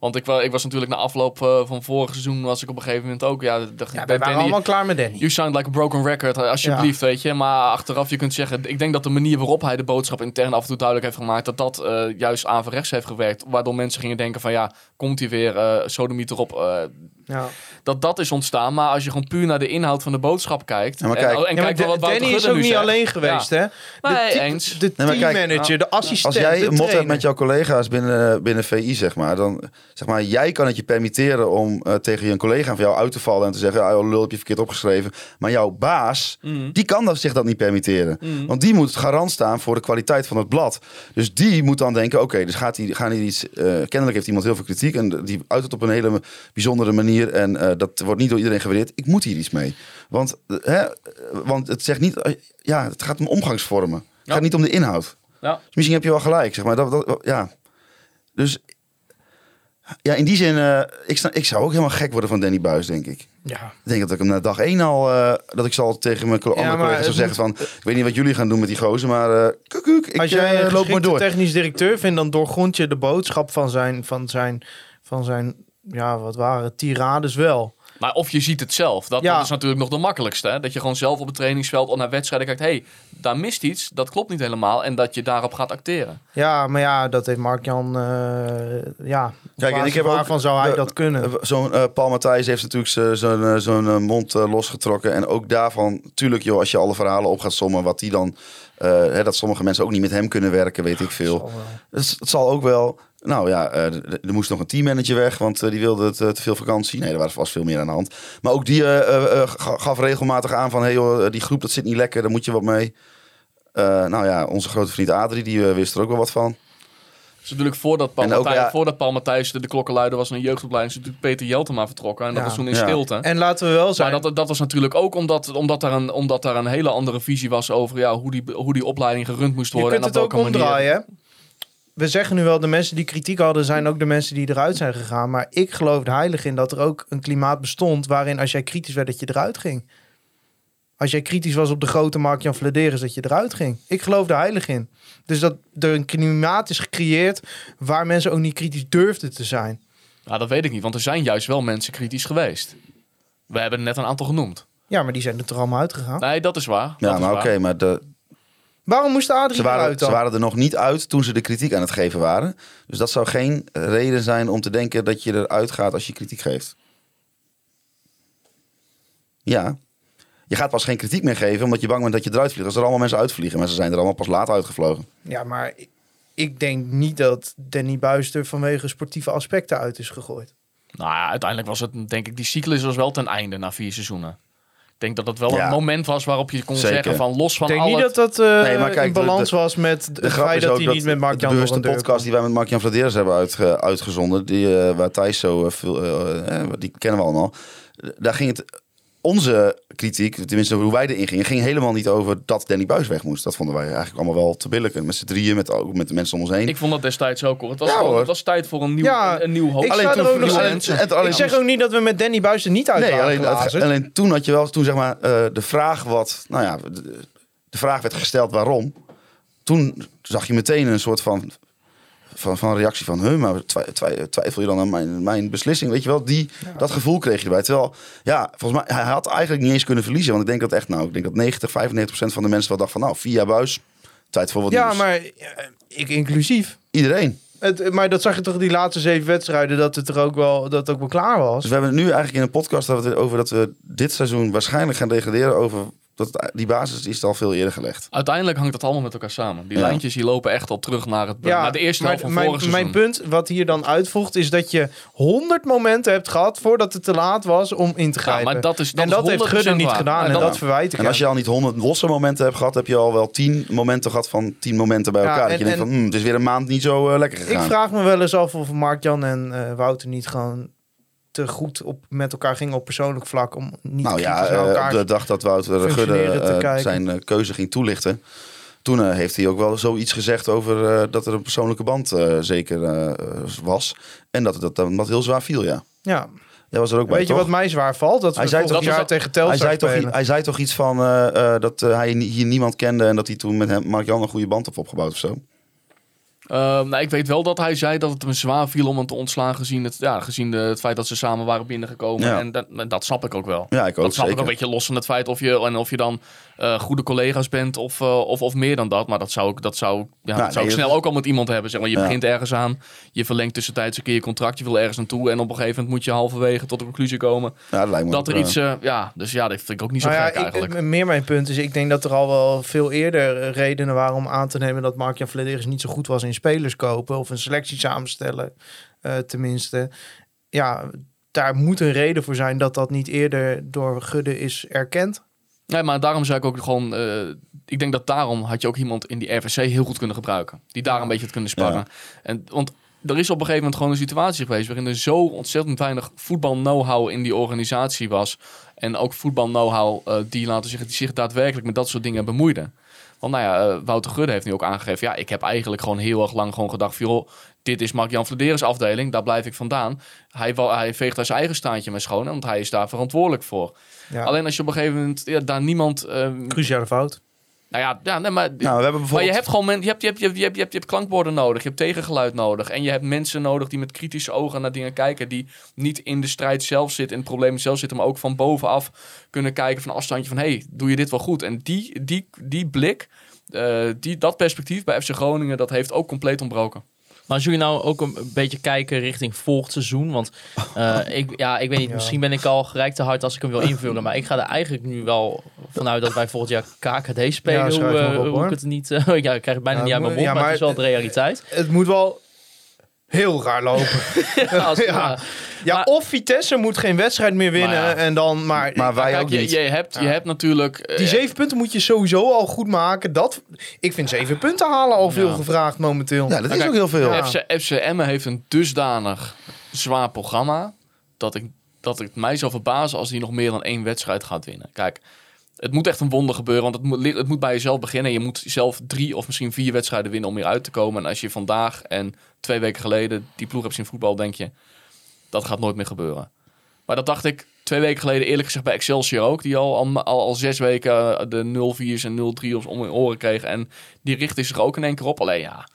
Want ik, wa- ik was natuurlijk na afloop eh, van vorig seizoen, was ik op een gegeven moment ook. Ja, de, Ja, we Danny- waren allemaal klaar met Danny. You sound like a broken record, eh, alsjeblieft, weet je. Maar achteraf, je kunt zeggen, ik denk dat de manier waarop hij de boodschap intern af en toe duidelijk heeft gemaakt, dat dat eh, juist averechts heeft gewerkt. Waardoor mensen gingen denken van, ja, komt hij weer, eh sodomiet erop. eh, Ja. dat dat is ontstaan. Maar als je gewoon puur naar de inhoud van de boodschap kijkt. Ja, maar en, kijk- en Ja, maar wat Danny Wouter is ook nu niet zegt. alleen geweest, hè? De, Nee, eens. de kijk, teammanager, de assistent, Als jij een mot hebt met jouw collega's binnen, binnen VI, zeg maar, dan zeg maar, jij kan het je permitteren om eh, tegen je collega van jou uit te vallen en te zeggen, ah, lul, heb je verkeerd opgeschreven. Maar jouw baas, Mhm. die kan dat, zich dat niet permitteren. Want die moet garant staan voor de kwaliteit van het blad. Dus die moet dan denken, oké, dus gaat die, gaan die iets, eh, kennelijk heeft iemand heel veel kritiek en die uit het op een hele bijzondere manier en eh, dat wordt niet door iedereen gewaardeerd. Ik moet hier iets mee. Want, eh, hè, want het zegt niet, eh, ja, het gaat om omgangsvormen. Het Ja. gaat niet om de inhoud. Ja. Dus misschien heb je wel gelijk, zeg maar. Dat, dat, ja. Dus ja, in die zin, ik, sta, ik zou ook helemaal gek worden van Danny Buis, denk ik. Ja. Ik denk dat ik hem na dag één al, dat ik zal tegen mijn andere collega's zou zeggen van, ik weet niet wat jullie gaan doen met die gozer, maar eh koekoek, ik Als jij loop maar door. technisch directeur vindt, dan doorgrond je de boodschap van zijn, van zijn, van zijn ja, wat waren het, tirades wel. Maar of je ziet het zelf. Dat, Ja. dat is natuurlijk nog de makkelijkste. Hè? Dat je gewoon zelf op het trainingsveld of naar wedstrijden kijkt. hey, daar mist iets. Dat klopt niet helemaal. En dat je daarop gaat acteren. Ja, maar ja, dat heeft Mark-Jan, eh ja, Kijk, en ik heb ook- waarvan zou hij de- dat kunnen? Eh, Zo'n eh, Paul Matthijs heeft natuurlijk zo- zo'n zo'n mond losgetrokken. En ook daarvan, tuurlijk joh, als je alle verhalen op gaat sommen, wat die dan, eh, hè, dat sommige mensen ook niet met hem kunnen werken, weet ik veel. Zal wel. Het, het zal ook wel. Nou ja, eh, er- moest nog een teammanager weg, want eh, die wilde te, te veel vakantie. Nee, er was vast veel meer aan de hand. Maar ook die eh, eh, eh, ga- gaf regelmatig aan van, hey joh, eh, die groep dat zit niet lekker, daar moet je wat mee. Eh, nou ja, onze grote vriend Adrie, die eh, wist er ook wel wat van. Dus natuurlijk voordat Paul, Matthijs, ja- voordat Paul Matthijs de, de klokkenluider was een jeugdopleiding... is natuurlijk Peter Jeltema vertrokken. En dat Ja. was toen in Ja. stilte. En laten we wel zijn, Maar dat, dat was natuurlijk ook omdat, omdat, daar een, omdat daar een hele andere visie was over ja, hoe, die, hoe die opleiding gerund moest je worden. kunt en het ook welke manier. We zeggen nu wel, de mensen die kritiek hadden, zijn ook de mensen die eruit zijn gegaan. Maar ik geloof heilig in dat er ook een klimaat bestond waarin als jij kritisch werd, dat je eruit ging. Als jij kritisch was op de grote Mark-Jan Vladeris, dat je eruit ging. Ik geloof er heilig in. Dus dat er een klimaat is gecreëerd waar mensen ook niet kritisch durfden te zijn. Nou, dat weet ik niet, want er zijn juist wel mensen kritisch geweest. We hebben er net een aantal genoemd. Ja, maar die zijn er toch allemaal uitgegaan? Nee, dat is waar. Ja, Dat maar oké, maar de, Waarom moest Adrie ze, waren, eruit dan? ze waren er nog niet uit toen ze de kritiek aan het geven waren. Dus dat zou geen reden zijn om te denken dat je eruit gaat als je kritiek geeft. Ja. Je gaat pas geen kritiek meer geven omdat je bang bent dat je eruit vliegt. Als er allemaal mensen uitvliegen, maar ze zijn er allemaal pas laat uitgevlogen. Ja, maar ik denk niet dat Danny Buis er vanwege sportieve aspecten uit is gegooid. Nou ja, uiteindelijk was het, denk ik, die cyclus was wel ten einde na vier seizoenen. Ik denk dat het wel Ja. een moment was waarop je kon Zeker. zeggen van los van Ik denk al niet het- dat dat Nee, maar kijk, in de- balans de- was met De feit is dat ook hij dat niet met de van der Deur podcast die wij met Mark-Jan Vladeres hebben uitge- uitgezonden, die, eh, waar Thijs zo eh, veel, die kennen we allemaal. Daar ging het, onze kritiek, tenminste hoe wij erin gingen, ging helemaal niet over dat Danny Buis weg moest. Dat vonden wij eigenlijk allemaal wel te billijken. Met z'n drieën, met, ook met de mensen om ons heen. Ik vond dat destijds ook hoor. Het was, Ja, gewoon- hoor. het was tijd voor een nieuw, Ja, een, een nieuw hoofd. nog het- alleen- Ik zeg ook niet dat we met Danny Buis er niet uit Nee, waren alleen, het- alleen toen had je wel, toen zeg maar, eh, de vraag wat, nou ja, de, de vraag werd gesteld waarom. Toen zag je meteen een soort van, van, van reactie van, huh, maar twi- twi- twijfel je dan aan mijn, mijn beslissing? Weet je wel, die, dat gevoel kreeg je erbij. Terwijl, ja, volgens mij, hij had eigenlijk niet eens kunnen verliezen. Want ik denk dat echt, nou, ik denk dat 90, 95 procent van de mensen wel dacht van, nou, via buis, tijd voor wat ja, nieuws. maar eh, ik inclusief. Iedereen. Het, maar dat zag je toch die laatste zeven wedstrijden dat het er ook wel, dat het ook wel klaar was. Dus we hebben het nu eigenlijk in een podcast dat we het over dat we dit seizoen waarschijnlijk gaan degraderen over dat die basis is al veel eerder gelegd. Uiteindelijk hangt het allemaal met elkaar samen. Die Ja. lijntjes die lopen echt al terug naar, het, naar de eerste helft van mijn, vorig seizoen. mijn punt, wat hier dan uitvoegt, is dat je 100 momenten hebt gehad voordat het te laat was om in te Ja, grijpen. maar dat is, dat en is dat heeft 100% Gudde niet waar. gedaan. Ja, en dat- dat, verwijt ik En als je al niet 100 losse momenten hebt gehad, heb je al wel 10 momenten gehad van 10 momenten bij Ja, elkaar. en- dat je denkt en- van, hmm, het is weer een maand niet zo eh, lekker Ik gegaan. vraag me wel eens af of Mark-Jan en eh, Wouter niet gewoon te goed op, met elkaar gingen op persoonlijk vlak. Om niet nou ja, eh, elkaar op de dag dat Wouter Gudde eh, zijn eh, keuze ging toelichten. Toen heeft hij ook wel zoiets gezegd over eh, dat er een persoonlijke band eh, zeker eh, was. En dat het dat, dat heel zwaar viel, ja. Ja. Jij was er ook bij, Weet je toch? wat mij zwaar valt? Dat Hij zei toch- jaar dat was- tegen Telstar hij, zei toch, hij zei toch iets van eh, eh, dat hij hier niemand kende en dat hij toen met hem, Mark-Jan een goede band heeft opgebouwd of zo. Ehm, nou, ik weet wel dat hij zei dat het hem zwaar viel om hem te ontslaan gezien het, ja, gezien de, het feit dat ze samen waren binnengekomen. Ja. En dat, dat snap ik ook wel. Ja, ik ook dat snap ik ook een beetje los van het feit of je, en of je dan eh, goede collega's bent of, eh, of, of meer dan dat. Maar dat zou ik, dat zou, ja, dat zou nee, ik snel dat- ook al met iemand hebben. Zeg maar, je Ja. begint ergens aan, je verlengt tussentijds een keer je contract, je wil ergens naartoe. En op een gegeven moment moet je halverwege tot de conclusie komen Ja, dat lijkt me dat ook, er iets, eh, ja, dus ja, dat vind ik ook niet zo Nou ja, gek ik- eigenlijk. meer mijn punt is, ik denk dat er al wel veel eerder redenen waren om aan te nemen dat Mark-Jan Vladeris niet zo goed was in spelers kopen of een selectie samenstellen, eh, tenminste. Ja, daar moet een reden voor zijn dat dat niet eerder door Gudde is erkend. Nee, maar daarom zei ik ook gewoon... eh, ik denk dat daarom had je ook iemand in die RVC heel goed kunnen gebruiken. Die daar een beetje had kunnen sparren. En, want er is op een gegeven moment gewoon een situatie geweest... waarin er zo ontzettend weinig voetbal-know-how in die organisatie was. En ook voetbal-know-how eh, die, laten zeggen, die zich daadwerkelijk met dat soort dingen bemoeiden. Want nou ja, eh, Wouter Gudde heeft nu ook aangegeven... ja, ik heb eigenlijk gewoon heel erg lang gewoon gedacht... joh, dit is Mark-Jan Vladeris afdeling, daar blijf ik vandaan. Hij, hij veegt daar zijn eigen staantje mee schoon... want hij is daar verantwoordelijk voor. Ja, Alleen als je op een gegeven moment ja, daar niemand. ehm, cruciale fout. Nou ja, ja nee, maar. Nou, we hebben maar bijvoorbeeld... je hebt gewoon men, je, hebt, je, hebt, je, hebt, je, hebt, je, hebt, je hebt klankborden nodig, je hebt tegengeluid nodig. En je hebt mensen nodig die met kritische ogen naar dingen kijken. Die niet in de strijd zelf zitten, in het probleem zelf zitten, maar ook van bovenaf kunnen kijken van afstandje van: hey, doe je dit wel goed? En die, die, die blik, eh, die, dat perspectief bij FC Groningen, dat heeft ook compleet ontbroken. Maar als jullie nou ook een beetje kijken richting volgend seizoen. Want eh, ik, ja, ik weet niet, misschien ben ik al gelijk te hard als ik hem wil invullen. Maar ik ga er eigenlijk nu wel vanuit dat wij volgend jaar KKD spelen. Ja, hoe, maar eh, op, hoe ik het niet... ja, ik krijg het bijna Ja, niet uit mijn mond, ja, maar, maar- het is wel de realiteit. Het moet wel heel raar lopen. Ja, als- Ja. ja. Ja, Maar- of Vitesse moet geen wedstrijd meer winnen Maar ja. en dan maar. Maar wij Kijk, ook je, niet. je, hebt, je hebt natuurlijk. eh, die zeven punten moet je sowieso al goed maken. Dat, ik vind zeven punten halen al veel Ja. gevraagd momenteel. Ja, dat is kijk, ook heel veel. Ja. FC, FC Emmen heeft een dusdanig zwaar programma dat ik dat het mij zou verbazen als hij nog meer dan één wedstrijd gaat winnen. Kijk, het moet echt een wonder gebeuren, want het moet, het moet bij jezelf beginnen. Je moet zelf drie of misschien vier wedstrijden winnen om weer uit te komen. En als je vandaag en twee weken geleden die ploeg hebt zien voetbal, denk je, dat gaat nooit meer gebeuren. Maar dat dacht ik twee weken geleden eerlijk gezegd bij Excelsior ook. Die al, al, al, zes weken de 0-4's en 0-3's om hun oren kregen. En die richtte zich ook in één keer op. Alleen ja,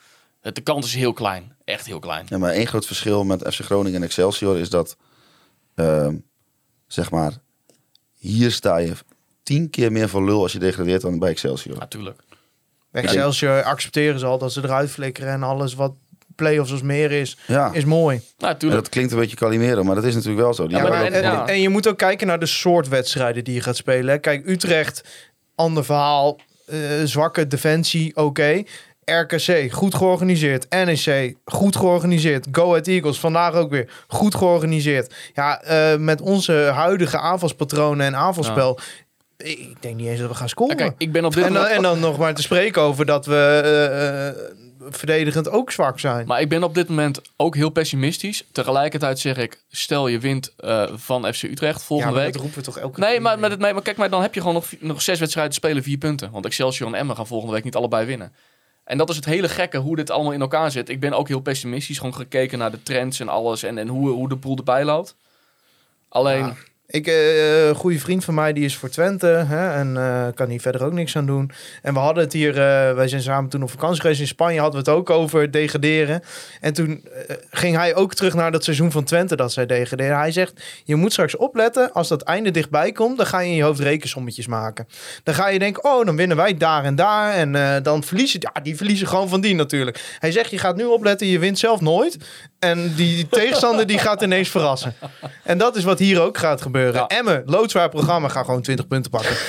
de kans is heel klein. Echt heel klein. Ja, maar één groot verschil met FC Groningen en Excelsior is dat, ehm, zeg maar, hier sta je tien keer meer voor lul als je degradeert dan bij Excelsior. Natuurlijk. Bij Excelsior accepteren ze al dat ze eruit flikkeren en alles wat play-offs als meer is, Ja, is mooi. Nou, natuurlijk. dat klinkt een beetje Calimero, maar dat is natuurlijk wel zo. Die Ja, maar en, je moet ook kijken naar de soort wedstrijden die je gaat spelen. hè. Kijk, Utrecht, ander verhaal, eh, zwakke defensie, oké. RKC, goed georganiseerd. NEC, goed georganiseerd. Go Ahead Eagles, vandaag ook weer goed georganiseerd. Ja, eh, met onze huidige aanvalspatronen en aanvalspel... Ik ik denk niet eens dat we gaan scoren. Kijk, ik ben op dit en, dan, moment... en dan nog maar te spreken over dat we eh, eh, verdedigend ook zwak zijn. Maar ik ben op dit moment ook heel pessimistisch. Tegelijkertijd zeg ik, stel je wint eh, van FC Utrecht ja, volgende maar week. dat roepen we toch elke Nee, keer maar, maar, nee, maar kijk, maar dan heb je gewoon nog, nog zes wedstrijden te spelen, vier punten. Want Excelsior en Emmen gaan volgende week niet allebei winnen. En dat is het hele gekke, hoe dit allemaal in elkaar zit. Ik ben ook heel pessimistisch, gewoon gekeken naar de trends en alles. En, en hoe, hoe de boel erbij loopt. Alleen, Ja. Ik, eh, een goede vriend van mij, die is voor Twente. Hè, en eh, kan hier verder ook niks aan doen. En we hadden het hier, eh, wij zijn samen toen op vakantie geweest in Spanje, hadden we het ook over degraderen. En toen ging hij ook terug naar dat seizoen van Twente dat zij degraderen. Hij zegt, je moet straks opletten, als dat einde dichtbij komt, dan ga je in je hoofd rekensommetjes maken. Dan ga je denken, oh, dan winnen wij daar en daar. En dan verliezen, ja, die verliezen gewoon van die natuurlijk. Hij zegt, je gaat nu opletten, je wint zelf nooit. En die tegenstander die gaat ineens verrassen. En dat is wat hier ook gaat gebeuren. Ja. Emmen, loodzwaar programma, ga gewoon 20 punten pakken.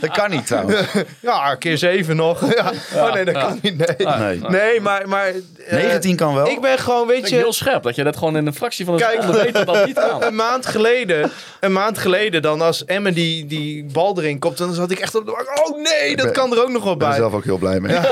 Dat kan niet trouwens. Ja, keer 7 nog. Ja. Oh nee, dat kan niet. Nee, Nee. nee maar... maar eh, 19 kan wel. Ik ben gewoon, weet je... heel scherp dat je dat gewoon in een fractie van een Kijk. seconde weet dat dat niet kan. Een maand geleden, een maand geleden dan als Emmen die, die bal erin komt, dan zat ik echt op de bank. Oh nee, dat ben- kan er ook nog wel Ik ben er bij. zelf ook heel blij mee.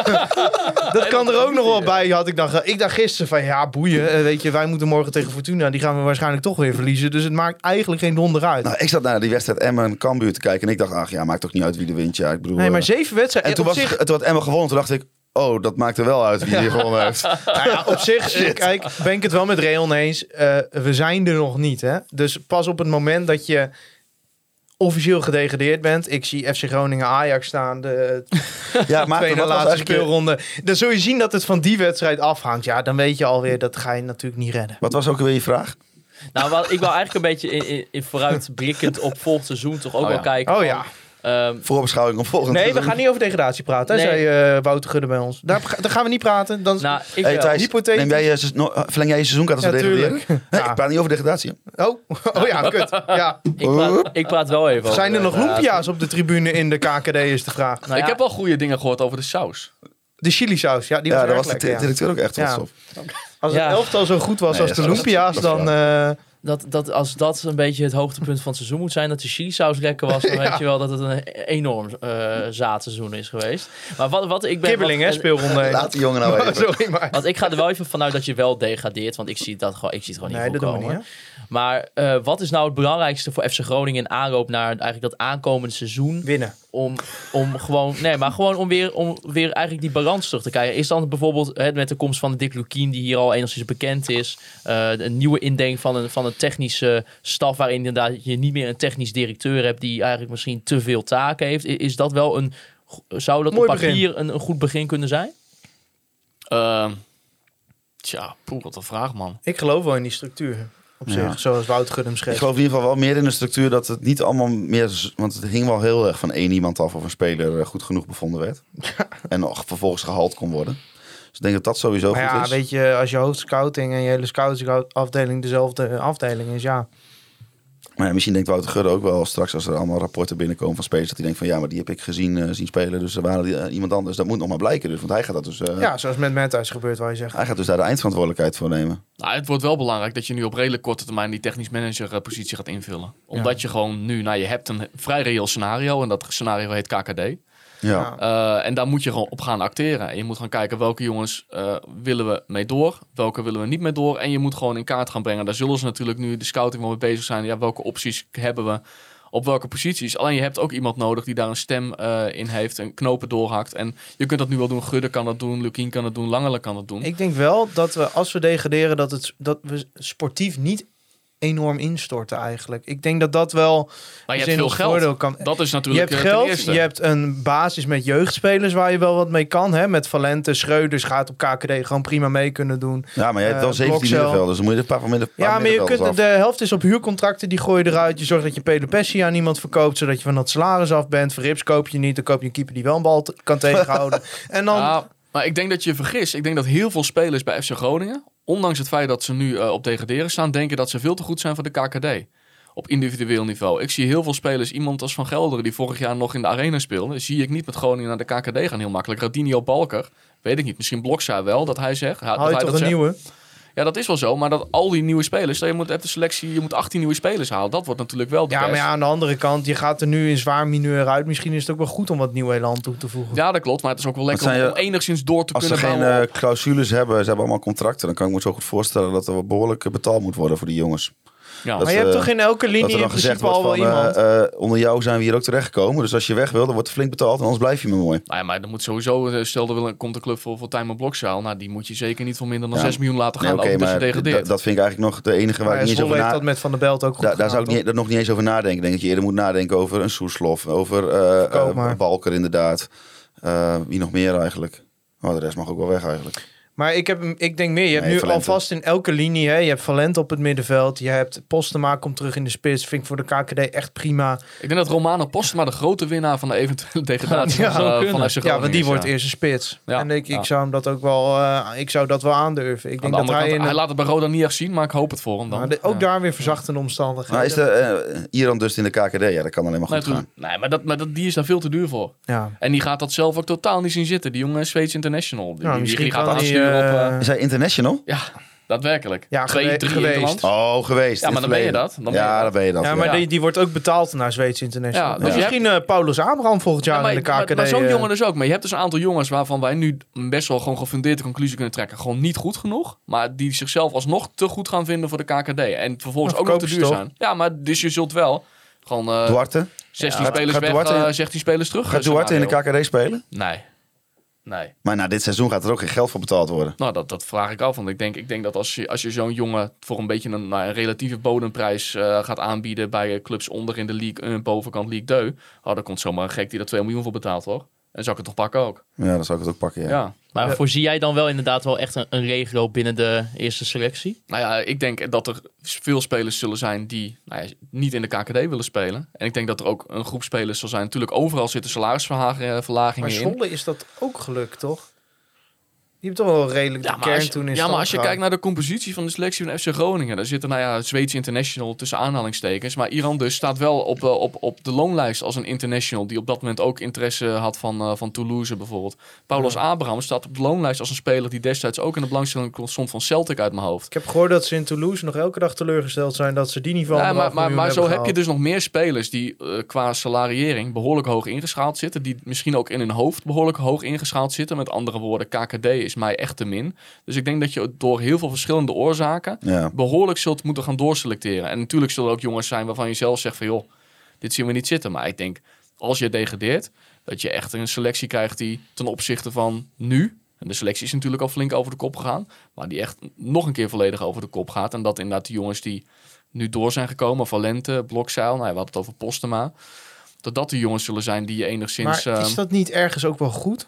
Dat kan er ook nog wel bij, had ik dan. ge- Ik dacht gisteren van ja, boeien. eh, Weet je, wij moeten morgen tegen Fortuna. Die gaan we waarschijnlijk toch weer verliezen. Dus het maakt eigenlijk geen donder uit. Nou, ik zat naar die wedstrijd Emmen Cambuur te kijken en ik dacht, ach ja, maakt toch niet uit wie de wint. Ja, ik bedoel, nee, maar eh, zeven wedstrijden. en toen, was, zich, het- toen had Emmen gewonnen, toen dacht ik, oh, dat maakt er wel uit wie die gewonnen heeft. nou ja, op zich kijk, ben ik het wel met Reon eens. Eh, we zijn er nog niet. Hè? Dus pas op het moment dat je officieel gedegradeerd bent. Ik zie FC Groningen Ajax staan. De Ja, maar tweede laatste speelronde. Dan zul je zien dat het van die wedstrijd afhangt. Ja, dan weet je alweer dat ga je natuurlijk niet redden. Wat was ook weer je vraag? Nou, wat, ik wil eigenlijk een beetje in, in, in vooruitblikkend op volgend seizoen toch ook Oh wel ja. kijken. Oh van, ja. Ehm, Voorbeschouwing op volgend Nee, we gaan niet over degradatie praten. Nee. zei eh, Wouter Gudde bij ons. Daar, daar gaan we niet praten. Dan, nou, ik Hey. Thijs, hypothetisch. neem jij je, seizoen- no, verleng jij je seizoenkaart als Ja, we degraderen? Nee, Ja. ik praat niet over degradatie. Oh, oh ja, kut. Ja. ik, praat, ik praat wel even over Zijn er nog lumpia's op de tribune in de KKD is de vraag. Nou ik ja, heb wel goede dingen gehoord over de saus. De chili saus, ja, die was Ja, daar was de directeur ook echt trots Ja. op. Als het Ja. elftal zo goed was Nee, als de is dan... dat, dat, als dat een beetje het hoogtepunt van het seizoen moet zijn, dat de chili-saus lekker was, dan weet je wel dat het een enorm eh zaadseizoen is geweest. Maar wat, wat ik ben... kibbeling, hè, speelronde. Laat die jongen nou even. Sorry, maar... want ik ga er wel even vanuit dat je wel degradeert, want ik zie dat gewoon, ik zie het gewoon Nee, niet dat doen we voorkomen. niet, hè? Maar eh, wat is nou het belangrijkste voor FC Groningen in aanloop naar eigenlijk dat aankomende seizoen? Winnen. Om, om gewoon, nee, maar gewoon om weer, om weer eigenlijk die balans terug te krijgen. Is dan bijvoorbeeld hè, met de komst van de Dick Lukien, die hier al enigszins bekend is, eh, een nieuwe indeling van een, van een technische staf, waarin inderdaad je niet meer een technisch directeur hebt die eigenlijk misschien te veel taken heeft. Is dat wel een, zou dat Mooi op papier een, een goed begin kunnen zijn? Ehm tja, poeh, wat een vraag, man. Ik geloof wel in die structuur. Op Ja. zich, zoals Wouter Gudde hem Ik geloof in ieder geval wel meer in de structuur dat het niet allemaal meer... Want het hing wel heel erg van één iemand af of een speler eh, goed genoeg bevonden werd. En nog vervolgens gehaald kon worden. Dus ik denk dat dat sowieso Maar goed ja, is. weet je, als je hoofdscouting en je hele scouting-afdeling dezelfde afdeling is, ja. Maar ja, misschien denkt Wouter Gudde ook wel straks als er allemaal rapporten binnenkomen van spelers... dat hij denkt van ja, maar die heb ik gezien eh, zien spelen. Dus er waren die, eh, iemand anders. Dat moet nog maar blijken. Dus, want hij gaat, dat dus, eh, Ja, zoals met Matthijs gebeurt, waar je zegt. hij gaat dus daar de eindverantwoordelijkheid voor nemen. Nou, het wordt wel belangrijk dat je nu op redelijk korte termijn die technisch manager positie gaat invullen. Omdat je gewoon nu, nou je hebt een vrij reëel scenario en dat scenario heet KKD. Ja. Eh, en daar moet je gewoon op gaan acteren. En je moet gaan kijken welke jongens eh, willen we mee door, welke willen we niet mee door. En je moet gewoon in kaart gaan brengen. Daar zullen ze natuurlijk nu de scouting wel mee bezig zijn. Ja, welke opties hebben we op welke posities. Alleen je hebt ook iemand nodig die daar een stem eh, in heeft en knopen doorhakt. En je kunt dat nu wel doen. Gudde kan dat doen, Lukien kan dat doen, Langele kan dat doen. Ik denk wel dat we, als we degraderen, dat, het, dat we sportief niet enorm instorten eigenlijk. Ik denk dat dat wel maar je hebt veel geld. voordeel kan. Dat is Je natuurlijk hebt eh, geld, eerste. je hebt een basis met jeugdspelers waar je wel wat mee kan. Hè? Met Valente, Schreuders gaat op KKD gewoon prima mee kunnen doen. ja, maar je hebt wel Eh, 17 Blokcel. middenvelders. Dus dan moet je er een paar van midden, paar Ja, maar je kunt, af. de helft is op huurcontracten, die gooi je eruit. Je zorgt dat je Pelopessi aan iemand verkoopt, zodat je van dat salaris af bent. Verrips koop je niet, dan koop je een keeper die wel een bal kan tegenhouden. en dan, Ja, maar ik denk dat je je vergist. Ik denk dat heel veel spelers bij FC Groningen, ondanks het feit dat ze nu eh, op degraderen staan, denken dat ze veel te goed zijn voor de KKD. op individueel niveau. Ik zie heel veel spelers, iemand als Van Gelderen die vorig jaar nog in de arena speelde, zie ik niet met Groningen naar de KKD gaan heel makkelijk. Radinio Balker, weet ik niet. Misschien Blokza wel, dat hij zegt. dat Hou je hij toch dat een zegt. nieuwe? Ja, dat is wel zo. Maar dat al die nieuwe spelers, je moet, hebt de selectie, je moet 18 nieuwe spelers halen. Dat wordt natuurlijk wel de Ja, maar ja, aan de andere kant, je gaat er nu in zwaar mineur uit. Misschien is het ook wel goed om wat nieuw elan toe te voegen. Ja, dat klopt. Maar het is ook wel lekker om, je- om enigszins door te Als ze kunnen geen eh, clausules hebben, ze hebben allemaal contracten, dan kan ik me zo goed voorstellen dat er wel behoorlijk eh, betaald moet worden voor die jongens. Ja. dat maar je eh, hebt toch in elke Dat linie er in dan gezegd principe wordt al wel van, iemand? eh, eh, onder jou zijn we hier ook terechtgekomen. Dus als je weg wil, dan wordt er flink betaald. En anders blijf je maar mooi. Nou ja, maar dan moet sowieso, eh, stel er komt een club voor, voor Time Blokzaal. Nou, die moet je zeker niet voor minder dan Ja. 6 miljoen laten Nee, gaan. Dus je maar dat vind ik eigenlijk nog de enige waar Maar ik niet over heeft na... dat met Van der Belt ook goed Daar, zou ik er nog niet eens over nadenken. Ik denk dat je eerder moet nadenken over een Soeslof, over eh, maar. eh, Balker inderdaad. Eh, wie nog meer eigenlijk? Oh, de rest mag ook wel weg eigenlijk. Maar ik, heb, ik denk meer, je hebt Nee, nu Valente. alvast in elke linie, hè, je hebt Valent op het middenveld, je hebt Postema komt terug in de spits, vind ik voor de KKD echt prima. Ik denk dat Romano Postma de grote winnaar van de eventuele degradatie Ja, van, zou eh, kunnen. van FC Ja, want die is, wordt ja. eerste spits. Ja, En ik, ik ja. zou hem dat ook wel, eh, ik zou dat wel aandurven. Ik Aan denk de dat hij, kant, in hij een- laat het bij Roda niet echt zien, maar ik hoop het voor hem dan. de- ook Ja. daar weer verzachtende omstandigheden. Maar is de eh, Iran dus in de KKD? Ja, dat kan alleen maar Nee, goed gaan. nee, maar, dat, maar dat, die is daar veel te duur voor. ja. En die gaat dat zelf ook totaal niet zien zitten. Die jonge Zweeds International. Die, Nou, die, misschien die gaat kan op... eh, eh, Is hij international? ja, daadwerkelijk. Ja, Twee, drie geweest. Oh, geweest. Ja, maar dan ben je dat. Dan ben je ja, dat. dan ben je dat. Ja, maar Ja. Die, die wordt ook betaald naar Zweeds International. Ja, dus misschien eh, Paulus Abraham volgend jaar Ja, maar, in de KKD. maar zo'n jongen dus ook. Maar je hebt dus een aantal jongens waarvan wij nu best wel gewoon gefundeerde conclusie kunnen trekken. Gewoon niet goed genoeg. Maar die zichzelf alsnog te goed gaan vinden voor de KKD. En vervolgens ook nog te duur zijn. Ja, maar dus je zult wel gewoon eh, Duarte? 16 Ja. spelers Gaat weg, Duarte in- eh, 16 spelers terug. Gaat Duarte in de. KKD spelen? Nee. Nee. Maar na dit seizoen gaat er ook geen geld voor betaald worden. Nou, dat, dat vraag ik af. Want ik denk, ik denk dat als je, als je zo'n jongen voor een beetje een, nou, een relatieve bodemprijs eh, gaat aanbieden bij clubs onder in de League 1, bovenkant League 2. Oh, dan komt zomaar een gek die er 2 miljoen voor betaalt hoor. En zou ik het toch pakken ook. Ja, dan zou ik het ook pakken, ja. ja. Maar Ja. voorzie jij dan wel inderdaad wel echt een, een regio binnen de eerste selectie? Nou ja, ik denk dat er veel spelers zullen zijn die nou ja, niet in de KKD willen spelen. En ik denk dat er ook een groep spelers zal zijn. Natuurlijk, overal zitten salarisverlagingen Maar in. Zwolle is dat ook gelukt, toch? Hebben toch wel redelijk de Ja, kern je, toen in ja, maar als je kijkt naar de compositie van de selectie van FC Groningen, daar zitten nou ja, Zweedse international tussen aanhalingstekens. Maar Iran dus staat wel op, eh, op, op de loonlijst als een international die op dat moment ook interesse had van, eh, van Toulouse bijvoorbeeld. Paulus Abraham staat op de loonlijst als een speler die destijds ook in de belangstelling stond van Celtic uit mijn hoofd. Ik heb gehoord dat ze in Toulouse nog elke dag teleurgesteld zijn dat ze die niveau Ja, maar, maar, zo heb je dus nog meer spelers die eh, qua salariering behoorlijk hoog ingeschaald zitten. Die misschien ook in hun hoofd behoorlijk hoog ingeschaald zitten. Met andere woorden, KKD is mij echt te min. Dus ik denk dat je door heel veel verschillende oorzaken Ja. behoorlijk zult moeten gaan doorselecteren. En natuurlijk zullen er ook jongens zijn waarvan je zelf zegt van joh, dit zien we niet zitten. Maar ik denk, als je degradeert, dat je echt een selectie krijgt die ten opzichte van nu... En de selectie is natuurlijk al flink over de kop gegaan. Maar die echt nog een keer volledig over de kop gaat. En dat inderdaad de jongens die nu door zijn gekomen, Valente, Blokzeil, nou, ja, we hadden het over Postema. Dat dat de jongens zullen zijn die je enigszins... Maar is dat niet ergens ook wel goed?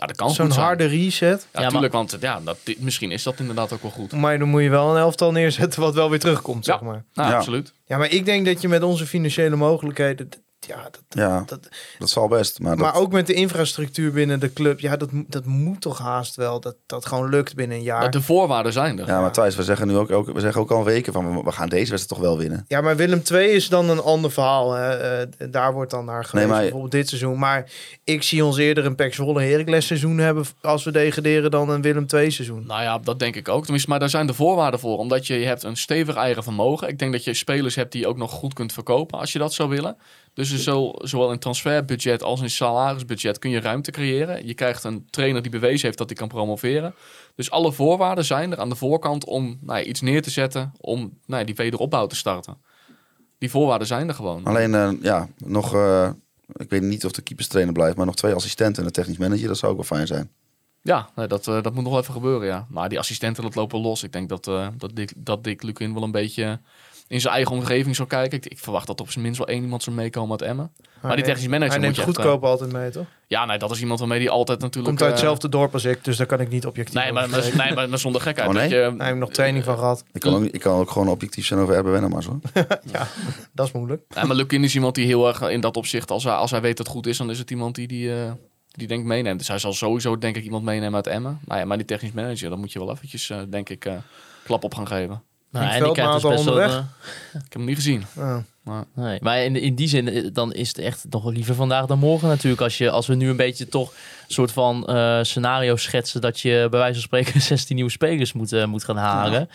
Ja, dat kan Zo'n harde reset? Ja, Ja, natuurlijk, want ja, dat, dit- misschien is dat inderdaad ook wel goed. Maar dan moet je wel een elftal neerzetten wat wel weer terugkomt, Ja. zeg maar. Nou, Ja. absoluut. Ja, maar ik denk dat je met onze financiële mogelijkheden... Ja, dat, Ja, dat, dat zal best. Maar, maar dat, ook met de infrastructuur binnen de club. Ja, dat, dat moet toch haast wel. Dat dat gewoon lukt binnen een jaar. Dat De voorwaarden zijn er. ja, maar Thijs, we zeggen nu ook, ook, we zeggen ook al weken van we- gaan deze wedstrijd toch wel winnen. Ja, maar Willem II is dan een ander verhaal. Hè. Eh, daar wordt dan naar geweest, maar- bijvoorbeeld dit seizoen. Maar ik zie ons eerder een Pek Zwolle Heracles seizoen hebben als we degraderen dan een Willem II seizoen. Nou ja, dat denk ik ook. Tenminste, maar daar zijn de voorwaarden voor. Omdat je, je hebt een stevig eigen vermogen. Ik denk dat je spelers hebt die je ook nog goed kunt verkopen als je dat zou willen. Dus er zo, zowel in transferbudget als in salarisbudget kun je ruimte creëren. Je krijgt een trainer die bewezen heeft dat hij kan promoveren. Dus alle voorwaarden zijn er aan de voorkant om nou ja, iets neer te zetten om nou ja, die wederopbouw te starten. Die voorwaarden zijn er gewoon. Alleen, eh, ja, nog, eh, ik weet niet of de keeperstrainer blijft, maar nog twee assistenten en een technisch manager, dat zou ook wel fijn zijn. Ja, nee, dat, eh, dat moet nog even gebeuren, ja. Maar die assistenten, dat lopen los. Ik denk dat, dat, Dick, dat Dick Lukin wel een beetje in zijn eigen omgeving zal kijken. Ik, ik verwacht dat op zijn minst wel één iemand zal meekomen uit Emmen. Maar die technisch manager Hij moet neemt je echt, goedkoop altijd mee, toch? eh, ja, nee, dat is iemand waarmee die altijd natuurlijk... Komt uit eh, hetzelfde dorp als ik, dus daar kan ik niet objectief Nee, maar, maar, nee, maar, maar zonder gekheid. Oh, nee? dat je, Hij heeft nog training van gehad. Ik kan ook, ik kan ook gewoon objectief zijn over Erben Wennemars hoor. Dat is moeilijk. Nee, maar Lukin is iemand die heel erg in dat opzicht, als hij, als hij weet dat het goed is, dan is het iemand die die, eh, die denkt meeneemt. Dus hij zal sowieso denk ik iemand meenemen uit Emmen. Nou ja, maar die technisch manager, dan moet je wel eventjes, eh, denk ik, eh, klap op gaan geven. Nou, en Veldmaat dus al best wel... onderweg. Ik heb hem niet gezien. Ja. Nee, maar in, in die zin, eh, dan is het echt nog liever vandaag dan morgen natuurlijk. Als, je, als we nu een beetje toch een soort van eh, scenario schetsen dat je bij wijze van spreken 16 nieuwe spelers moet, eh, moet gaan halen.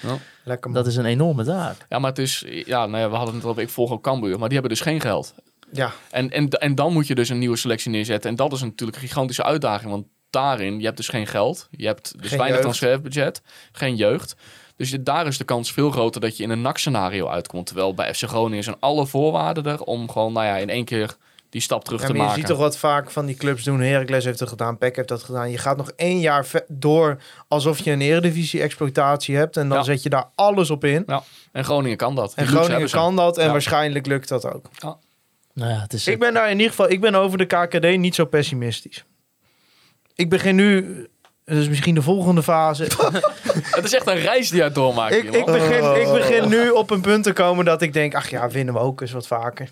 Lekker man. Dat is een enorme taak. Ja, maar het is... Ja, nou ja, we hadden het op. Ik volg ook Cambuur. Maar die hebben dus geen geld. Ja, En, en, en dan moet je dus een nieuwe selectie neerzetten. En dat is natuurlijk een gigantische uitdaging. Want daarin, je hebt dus geen geld. Je hebt dus Geen weinig jeugd. transferbudget. Geen jeugd. Dus je- daar is de kans veel groter dat je in een NAC-scenario uitkomt. Terwijl bij FC Groningen zijn alle voorwaarden er om gewoon, nou ja, in één keer die stap terug Ja, te maar je maken. ziet toch wat vaak van die clubs doen. Heracles heeft het gedaan, PEC heeft dat gedaan. Je gaat nog één jaar door alsof je een eredivisie-exploitatie hebt. En dan Ja. zet je daar alles op in. Ja, en Groningen kan dat. En Groningen kan dat en Ja. waarschijnlijk lukt dat ook. Nou ja, het is, Ik ben daar in ieder geval, ik ben over de KKD niet zo pessimistisch. Ik begin nu, dat is misschien de volgende fase. Het is echt een reis die jij doormaakt. ik, ik, begin, ik begin nu op een punt te komen dat ik denk, ach ja, winnen we ook eens wat vaker.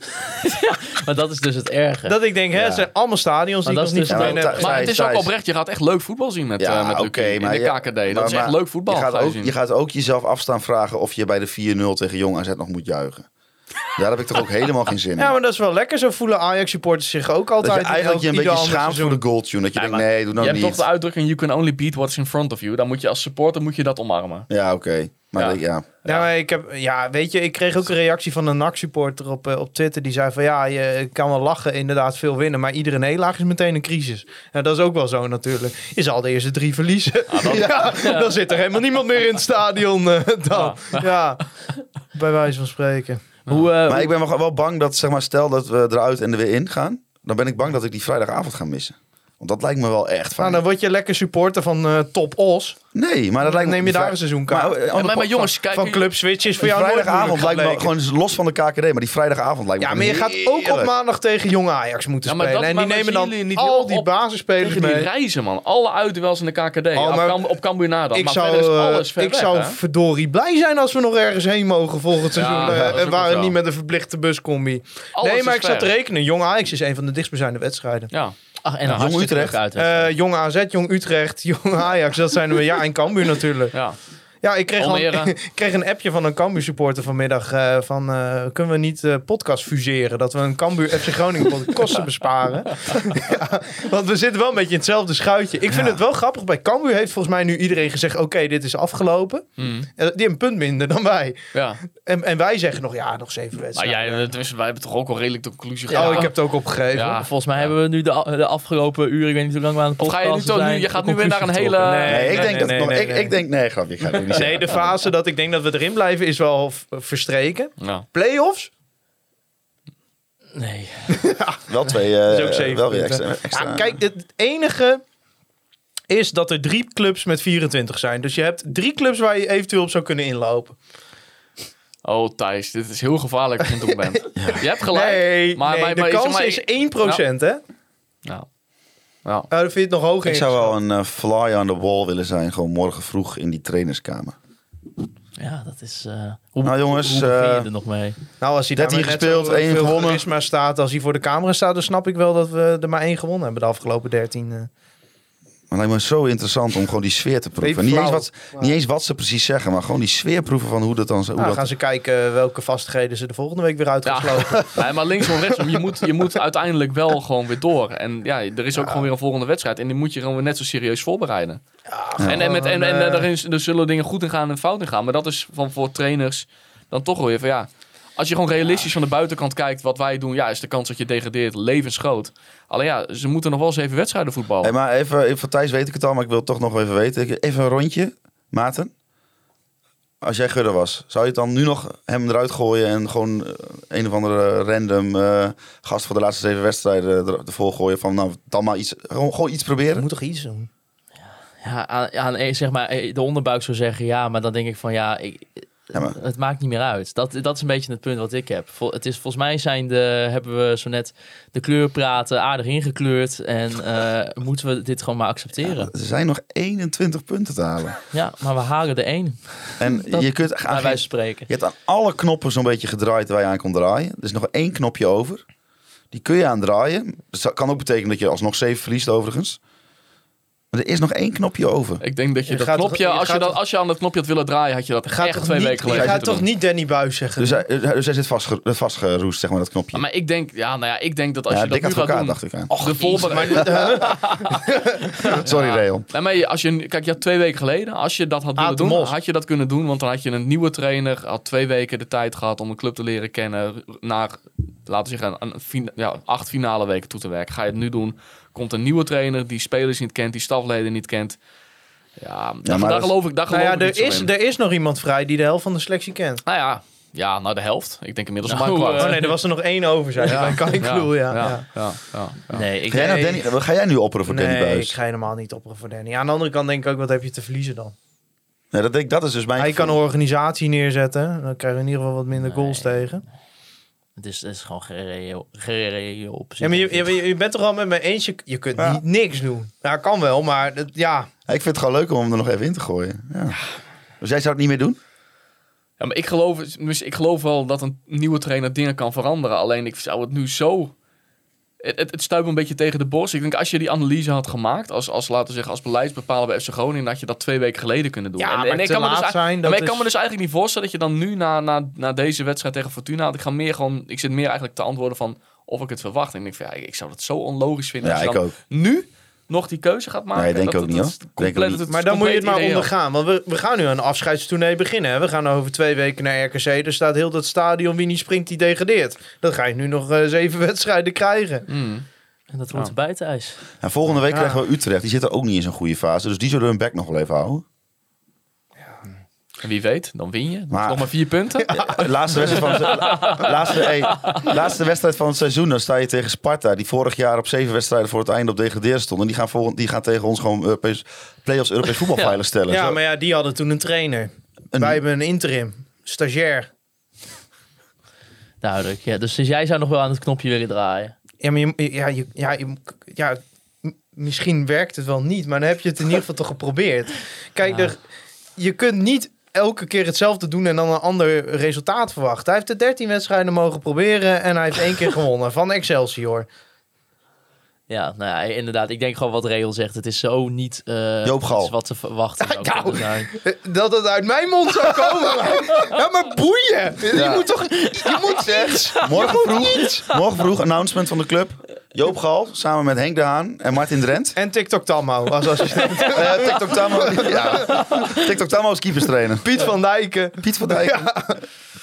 maar dat is dus het erge. Dat ik denk, hè, Ja. het zijn allemaal stadions die ik dat nog is niet dus- gedaan Ja, heb. maar het is ook oprecht, je gaat echt leuk voetbal zien met, Ja, eh met in maar de je- KKD. Dat maar- is echt maar leuk voetbal. Je gaat, ga je ook, zien. je gaat ook jezelf afstaan vragen of je bij de 4-0 tegen Jong AZ nog moet juichen. Daar heb ik toch ook helemaal geen zin in. Ja, maar dat is wel lekker. Zo voelen Ajax-supporters zich ook dat altijd. je eigenlijk je een beetje schaamt voor de goaltune. Dat je Ja, denkt, nee, doe nou je hebt niet. toch de uitdrukking, you can only beat what's in front of you. Dan moet je als supporter moet je dat omarmen. Ja, oké. Maar Ja. ik- ja. Ja, maar ik heb, ja, weet je, ik kreeg ook een reactie van een NAC-supporter op, eh, op Twitter. Die zei van, ja, je kan wel lachen, inderdaad veel winnen. Maar iedere nederlaag is meteen een crisis. Ja, dat is ook wel zo natuurlijk. Je zal de eerste drie verliezen. ja, dan zit er helemaal niemand meer in het stadion eh, dan. Ja. bij wijze van spreken. Hoe, eh, Maar ik ben wel- wel bang dat, zeg maar, stel dat we eruit en er weer in gaan. Dan ben ik bang dat ik die vrijdagavond ga missen. Want dat lijkt me wel echt Nou, fijn. dan word je lekker supporter van eh, Top Os. nee, maar dat lijkt me... neem je daar een seizoenkaart. Maar, eh, maar, maar jongens, kijk, van Club Switch is voor jou vrijdagavond lijkt me gewoon los van de KKD, maar die vrijdagavond lijkt me Ja, maar je gaat ook op maandag tegen Jong Ajax moeten Ja, maar spelen. dat- en die maar nemen dan niet al die op- basisspelers Tegen die mee. reizen, man. Alle uitduels in de KKD. Oh, op, maar- op Cambuur na dan. Ik maar zou, verder is eh, alles ver ik weg, zou hè? verdorie blij zijn als we nog ergens heen mogen volgend seizoen. Ja, eh, en niet met een verplichte buscombi. Nee, maar ik zat te rekenen. Jong Ajax is een van de dichtstbijzijnde wedstrijden. Ja. Ach, en hartstikke Jong Utrecht. Eh, jong AZ, Jong Utrecht, Jong Ajax. Dat zijn we. Ja, en Cambuur natuurlijk. ja. Ja, ik kreeg, al, ik kreeg een appje van een Cambuur supporter vanmiddag. eh, van, eh, kunnen we niet eh, podcast fuseren? Dat we een Cambuur FC Groningen podcast kosten besparen. ja, want we zitten wel een beetje in hetzelfde schuitje. Ik vind het wel grappig. Bij Cambuur heeft volgens mij nu iedereen gezegd... oké, dit is afgelopen. Mm. Eh, Die hebben een punt minder dan wij. ja. En, en wij zeggen nog, ja, nog zeven Maar wedstrijden. jij, tenminste, wij hebben toch ook al redelijk de conclusie oh, gedaan. ik heb het ook opgegeven. Ja. Volgens mij hebben we nu de, de afgelopen uren, ik weet niet hoe lang we aan het Of ga je podcast nu toch nu- zijn, je gaat nu weer naar een hele-. Nee, ik denk dat nee, ik, ik denk, nee, grapje, ik ga het niet Nee, de fase dat ik denk dat we erin blijven is wel verstreken. Ja. Playoffs? Nee. Wel twee, eh, is ook zeven wel weer extra. extra. Ja, kijk, het enige is dat er drie clubs met 24 zijn. Dus je hebt drie clubs waar je eventueel op zou kunnen inlopen. Oh, Thijs, dit is heel gevaarlijk als je bent. Je hebt gelijk. Nee, maar, nee, maar, de maar, kans maar, is 1%, hè? Ja. Ja. Nou, dan vind je het nog hoger ik zou wel een eh, fly on the wall willen zijn, gewoon morgen vroeg in die trainerskamer. Ja, dat is... eh, hoe, Nou, jongens, hoe je eh, er nog mee? Nou, als hij 13 daarmee net gespeeld, één gewonnen. charisma staat als hij voor de camera staat, dan snap ik wel dat we er maar één gewonnen hebben de afgelopen 13. Maar het lijkt me zo interessant om gewoon die sfeer te proeven. Even Niet eens, wat, niet eens wat ze precies zeggen, maar gewoon die sfeer proeven van hoe dat dan... Hoe Nou, dan dat, gaan ze kijken welke vastigheden ze de volgende week weer uit gaan Ja. slopen. Nee, maar linksom, rechtsom, je moet, je moet uiteindelijk wel gewoon weer door. En ja, er is ook gewoon weer een volgende wedstrijd. En die moet je gewoon weer net zo serieus voorbereiden. En, en, met, en, en, eh, daarin er zullen dingen goed in gaan en fout in gaan. Maar dat is van voor trainers dan toch wel weer van ja... Als je gewoon realistisch van de buitenkant kijkt wat wij doen... ja, is de kans dat je degradeert levensgroot. Alleen ja, ze moeten nog wel zeven wedstrijden voetballen. Hey, maar even, even, van Thijs weet ik het al, maar ik wil het toch nog even weten. Even een rondje, Maarten. Als jij Gudde was, zou je het dan nu nog hem eruit gooien en gewoon eh, een of andere random eh, gast voor de laatste zeven wedstrijden er- ervoor gooien van nou dan maar iets, gewoon, gewoon iets Je proberen? moet toch iets doen? Ja, aan, aan eh, zeg maar, de onderbuik zou zeggen ja, maar dan denk ik van ja, ik, Ja, maar- het maakt niet meer uit. Dat, dat is een beetje het punt wat ik heb. Vol, het is, volgens mij zijn de, hebben we zo net de kleurpraten aardig ingekleurd en eh, moeten we dit gewoon maar accepteren. Er zijn nog 21 punten te halen. Ja, maar we halen er één, En Dat- je kunt bij aan wijze geen- van spreken. Je hebt aan alle knoppen zo'n beetje gedraaid waar je aan kon draaien. Er is nog één knopje over. Die kun je aan draaien. Dat kan ook betekenen dat je alsnog 7 verliest overigens. Maar er is nog één knopje over. Ik denk dat je Je dat gaat toch- knopje, je als je, gaat dat, toch- als je aan dat knopje had willen draaien, had je dat Gaat echt toch twee niet, weken je geleden gaat moeten toch doen. niet Danny Buis zeggen? Dus hij, dus hij zit vastge, vastgeroest, zeg maar, dat knopje. Maar ik denk, ja, nou ja, ik denk dat als ja, je dat dik nu gaat advocaat, doen... dacht ik aan. de voorbereiding... Sorry, Reon. Nee, maar je- als je, kijk, je had twee weken geleden, als je dat had willen Aad de doen, Mos. had je dat kunnen doen. Want dan had je een nieuwe trainer, had twee weken de tijd gehad om een club te leren kennen. Naar, laten we zeggen, een, fina- ja, acht finale weken toe te werken. Ga je het nu doen, komt een nieuwe trainer die spelers niet kent, die stafleden niet kent. Ja, maar daar dat- geloof ik, daar Nou geloof ja, ik er is, er is nog iemand vrij die de helft van de selectie kent. Nou ja, ja, nou de helft. Ik denk inmiddels Nou, een eh, kwart. Oh nee, er was er nog één over, zei je. Bij Kai Kroel, ja. ja, ja. ja, ja, ja. Nee, ik Ga jij, nou Nee. Danny, ga jij nu opperen voor Danny Nee, ik Buis? ga helemaal niet opperen voor Danny. Aan de andere kant denk ik ook, wat heb je te verliezen dan? Nee, dat, denk, ik- dat is dus mijn Hij kan een organisatie neerzetten. Dan krijg je in ieder geval wat minder Nee. goals tegen. Het is, het is gewoon reëel op Ja, maar je, je, je bent toch al met me eens, je, je kunt Ja. niet niks doen. Ja, kan wel, maar dat, ja. Ik vind het gewoon leuk om hem er nog even in te gooien. Ja. Dus jij zou het niet meer doen? Ja, maar ik geloof, dus ik geloof wel dat een nieuwe trainer dingen kan veranderen. Alleen ik zou het nu zo... Het, het, me een beetje tegen de borst. Ik denk als je die analyse had gemaakt, als, als laten we zeggen, als beleidsbepaler bij FC Groningen, dan had je dat twee weken geleden kunnen doen. Ja, maar ik te kan me dus, laat eigenlijk- zijn, Ja, dat maar ik kan me dus eigenlijk niet voorstellen dat je dan nu na, na, na deze wedstrijd tegen Fortuna, had ik ga meer gewoon, ik zit meer eigenlijk te antwoorden van of ik het verwacht. En ik denk van, ja, ik zou dat zo onlogisch vinden. Ja, ik dan ook. nu nog die keuze gaat maken. Nee, denk dat, ook dat- niet, dat is hoor. Denk ook compleet- niet. is Maar dan moet je het maar ondergaan. Want we, we gaan nu een afscheidstournee beginnen. Hè? We gaan over twee weken naar RKC. Er staat heel dat stadion. Wie niet springt, die degradeert. Dan ga je nu nog eh, zeven wedstrijden krijgen. Mm. En dat wordt Ja. buitenijs. En volgende week Ja. krijgen we Utrecht. Die zitten ook niet in zo'n goede fase. Dus die zullen hun bek nog wel even houden. En wie weet, dan win je. Dan Maar- nog maar vier punten. De laatste wedstrijd van, het- laatste, hey, laatste wedstrijd van het seizoen. Dan sta je tegen Sparta. Die vorig jaar op zeven wedstrijden voor het einde op degraderen stond. En die gaan, volgend, die gaan tegen ons gewoon Europees, play-offs Europees voetbal Ja. veilig stellen. Ja, Zo- maar ja, die hadden toen een trainer. een- Wij hebben een interim. Stagiair. Duidelijk. Ja, dus, dus jij zou nog wel aan het knopje willen draaien. Ja, maar je, ja, je, ja, je- ja, misschien werkt het wel niet. Maar dan heb je het in ieder geval toch geprobeerd. Kijk, Ja. er, je kunt niet elke keer hetzelfde doen en dan een ander resultaat verwachten. Hij heeft de 13 wedstrijden mogen proberen en hij heeft één keer gewonnen van Excelsior. Ja, nou ja, inderdaad. Ik denk gewoon wat Real zegt. Het is zo niet eh, Joop Gal. wat te verwachten zou Nou, kunnen zijn. Dat het uit mijn mond zou komen. ja, maar boeien. Je moet toch... Je moet iets. Morgen vroeg, morgen vroeg announcement van de club. Joop Gal samen met Henk de Haan en Martin Drent. En TikTok Tammo als assistent. Eh TikTok Tamo. Ja. TikTok Tamo is keeperstrainer. Piet van Dijken. Piet van Dijk.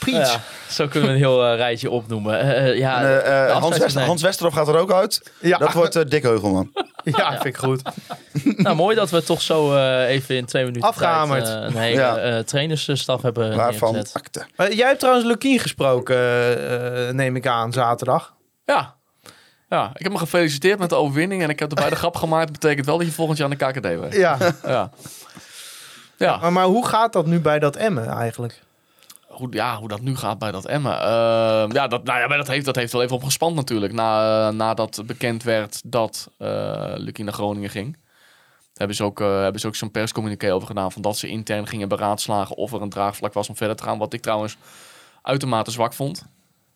Piet. Ja, zo kunnen we een heel eh, rijtje opnoemen. Eh, eh, ja, En, Hans, afscheids- Wester, nee. Hans Westerhof gaat er ook uit. Ja, Dat wordt Dick Heugelman. ja, vind ik goed. Nou, mooi dat we toch zo eh, even in twee minuten Afgehamerd. tijd, eh, een hele Ja. trainersstaf hebben Waarvan. Maar jij hebt trouwens Lukien gesproken, neem ik aan, zaterdag. Ja. Ja, ik heb me gefeliciteerd met de overwinning en ik heb erbij de grap gemaakt. Dat betekent wel dat je volgend jaar aan de KKD bent. Ja, Ja. Ja, maar, maar hoe gaat dat nu bij dat Emmen eigenlijk? hoe, ja, hoe dat nu gaat bij dat Emmen. Ehm, ja, dat, nou ja, maar dat heeft, dat heeft wel even opgespand natuurlijk. Na, eh, nadat bekend werd dat eh Lucky naar Groningen ging. Hebben ze ook, eh, hebben ze ook zo'n perscommuniqué over gedaan. Van dat ze intern gingen beraadslagen of er een draagvlak was om verder te gaan. Wat ik trouwens uitermate zwak vond.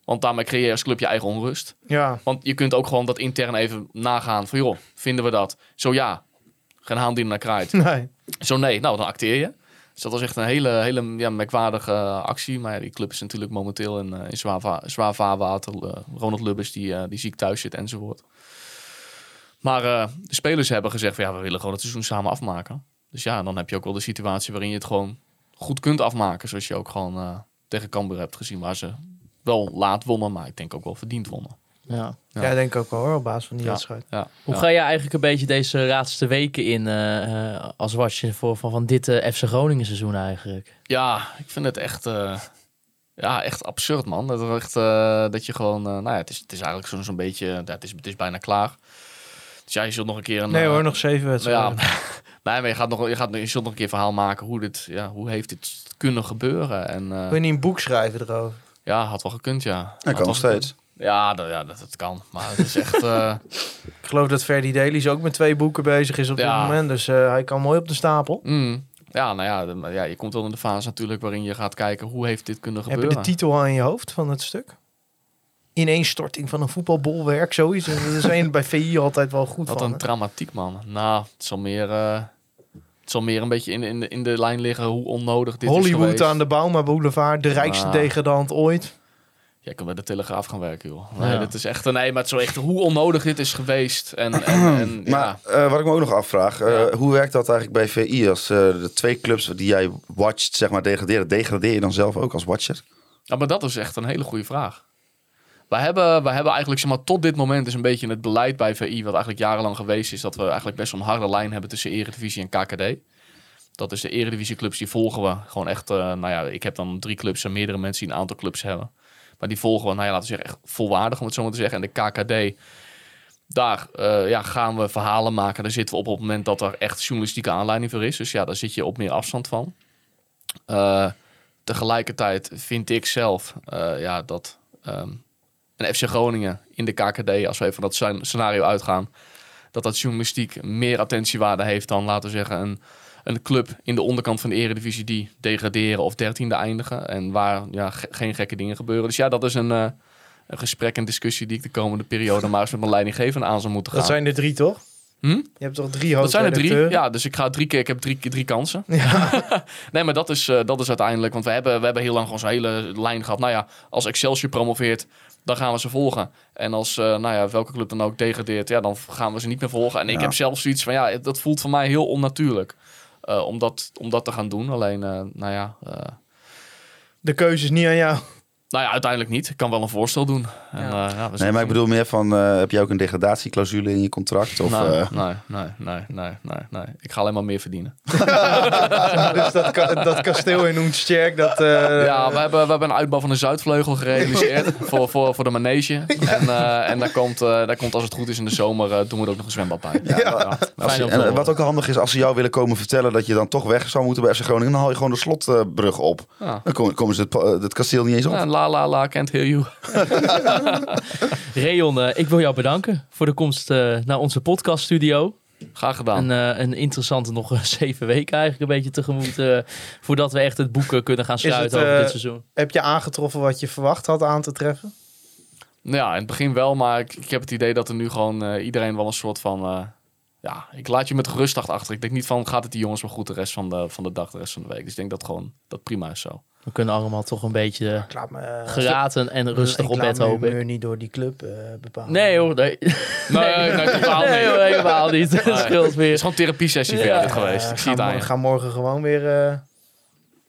Want daarmee creëer je als club je eigen onrust. Ja, Want je kunt ook gewoon dat intern even nagaan. Van joh, vinden we dat? Zo ja, geen haan die naar kraait. nee. Zo nee, nou dan acteer je. Dus dat was echt een hele, hele ja, merkwaardige eh, actie. Maar ja, die club is natuurlijk momenteel in, eh, in zwaar, va- zwaar vaarwater. Eh, Ronald Lubbers die, die ziek thuis zit enzovoort. Maar de spelers hebben gezegd van ja, we willen gewoon het seizoen samen afmaken. Dus ja, dan heb je ook wel de situatie waarin je het gewoon goed kunt afmaken. Zoals je ook gewoon tegen Cambuur hebt gezien. Waar ze wel laat wonnen, maar ik denk ook wel verdiend wonnen. Ja. Ja. Ja, denk ik ook wel hoor, op basis van die Ja. wedstrijd. Ja, Hoe ja. ga je eigenlijk een beetje deze laatste weken in eh, eh, als watcher voor, van, van dit eh, FC Groningen seizoen eigenlijk? Ja, ik vind het echt, eh, ja, echt absurd, man. Dat, er echt, eh, dat je gewoon... nou ja, het is, het is eigenlijk zo'n zo'n beetje... ja, het, is, het is bijna klaar. Dus ja, je zult nog een keer een... Nee hoor, nog zeven wedstrijden. ja, nee, maar je, gaat nog, je, gaat, je zult nog een keer verhaal maken hoe dit... Ja, hoe heeft dit kunnen gebeuren? En eh, Kun je niet een boek schrijven erover? Ja, had wel gekund, ja. Dat Had kan nog steeds. gekund. Ja, dat, ja dat, dat kan. Maar het is echt... eh, Ik geloof dat Ferdy Dailies ook met twee boeken bezig is op dit moment. Dus eh, hij kan mooi op de stapel. mm, ja, nou ja, de- ja, je komt wel in de fase natuurlijk waarin je gaat kijken hoe heeft dit kunnen Heb je gebeuren. de titel al in je hoofd van het stuk? ineenstorting van een voetbalbolwerk, zoiets. En Daar zijn bij VI altijd wel goed Wat van. een hè? dramatiek, man. Nou, het zal meer, eh, het zal meer een beetje in, in, de, in de lijn liggen hoe onnodig dit is Hollywood aan de Bauma Boulevard, de rijkste Ah. degradant ooit. Jij kan bij de Telegraaf gaan werken, joh. Nee, Ja. dat is echt... Nee, maar het is wel echt hoe onnodig dit is geweest. En, en, en ja. Maar eh, wat ik me ook nog afvraag, eh, Ja. hoe werkt dat eigenlijk bij VI als eh, de twee clubs die jij watcht, zeg maar, degraderen? Degradeer je dan zelf ook als watcher? Ja, maar dat is echt een hele goede vraag. Wij hebben, wij hebben eigenlijk, zeg maar, tot dit moment is een beetje het beleid bij VI, wat eigenlijk jarenlang geweest is, dat we eigenlijk best een harde lijn hebben tussen Eredivisie en KKD. Dat is de Eredivisieclubs, die volgen we gewoon echt, eh, nou ja, ik heb dan drie clubs en meerdere mensen die een aantal clubs hebben. Maar die volgen we, nou ja, laten we zeggen, echt volwaardig, om het zo maar te zeggen. En de KKD, daar eh, ja, gaan we verhalen maken. Daar zitten we op op het moment dat er echt journalistieke aanleiding voor is. Dus ja, daar zit je op meer afstand van. Eh, tegelijkertijd vind ik zelf ja, dat ehm, een FC Groningen in de KKD, als we even van dat scen- scenario uitgaan, dat dat journalistiek meer attentiewaarde heeft dan, laten we zeggen, een, een club in de onderkant van de eredivisie die degraderen of dertiende eindigen. En waar ja, ge- geen gekke dingen gebeuren. Dus ja, dat is een, eh, een gesprek en discussie die ik de komende periode maar eens met mijn leidinggevende aan zou moeten gaan. Dat zijn er drie, toch? Hm? Je hebt toch drie Dat zijn er drie. Ja, dus ik ga drie keer. Ik heb drie, drie kansen. nee, maar dat is, eh, dat is uiteindelijk. Want we hebben, we hebben heel lang gewoon zo'n hele lijn gehad. Nou ja, als Excelsior promoveert, dan gaan we ze volgen. En als uh, nou ja, welke club dan ook degradeert, ja, dan gaan we ze niet meer volgen. En ik Ja. heb zelf zoiets van ja, dat voelt voor mij heel onnatuurlijk. uh, om, dat, om dat te gaan doen. Alleen, uh, nou ja. De keuze is niet aan jou. Nou ja, uiteindelijk niet. Ik kan wel een voorstel doen. En, ja. ja, nee, maar ik bedoel meer van, uh, heb je ook een degradatieclausule in je contract? Of, nee, uh... nee, nee, nee, nee, nee, nee. Ik ga alleen maar meer verdienen. dus dat, ka dat kasteel in Oensterk, dat... Uh... Ja, we hebben, we hebben een uitbouw van de Zuidvleugel gerealiseerd voor, voor, voor de manege. En, uh, en daar, komt, uh, daar komt, als het goed is in de zomer, uh, doen we er ook nog een zwembad bij. Ja, ja. Als je, en wat ook handig is, als ze jou willen komen vertellen dat je dan toch weg zou moeten bij FC Groningen, dan haal je gewoon de slotbrug op. Ja. Dan komen, komen ze het, het, kasteel niet eens op. La la la, can't hear you. Reon, uh, ik wil jou bedanken voor de komst uh, naar onze podcaststudio. Graag gedaan. Een, uh, een interessante nog zeven weken eigenlijk een beetje tegemoet. Uh, voordat we echt het boek kunnen gaan sluiten het, over dit seizoen. Heb je aangetroffen wat je verwacht had aan te treffen? Nou ja, in het begin wel. Maar ik, ik heb het idee dat er nu gewoon iedereen wel een soort van... ja, ik laat je met gerustdag achter. Ik denk niet van, gaat het die jongens wel goed de rest van de, van de dag, de rest van de week. Dus ik denk dat gewoon, dat prima is zo. We kunnen allemaal toch een beetje ja, me, uh, geraten en rustig op bed hopen. Ik niet door die club uh, bepalen. Nee hoor, nee. Nee, nee, nee totaal niet. Nee, hoor, helemaal niet. Het Nee. scheelt weer. Het is gewoon therapie sessie ja. geweest. Ik zie het aan we gaan morgen gewoon weer uh,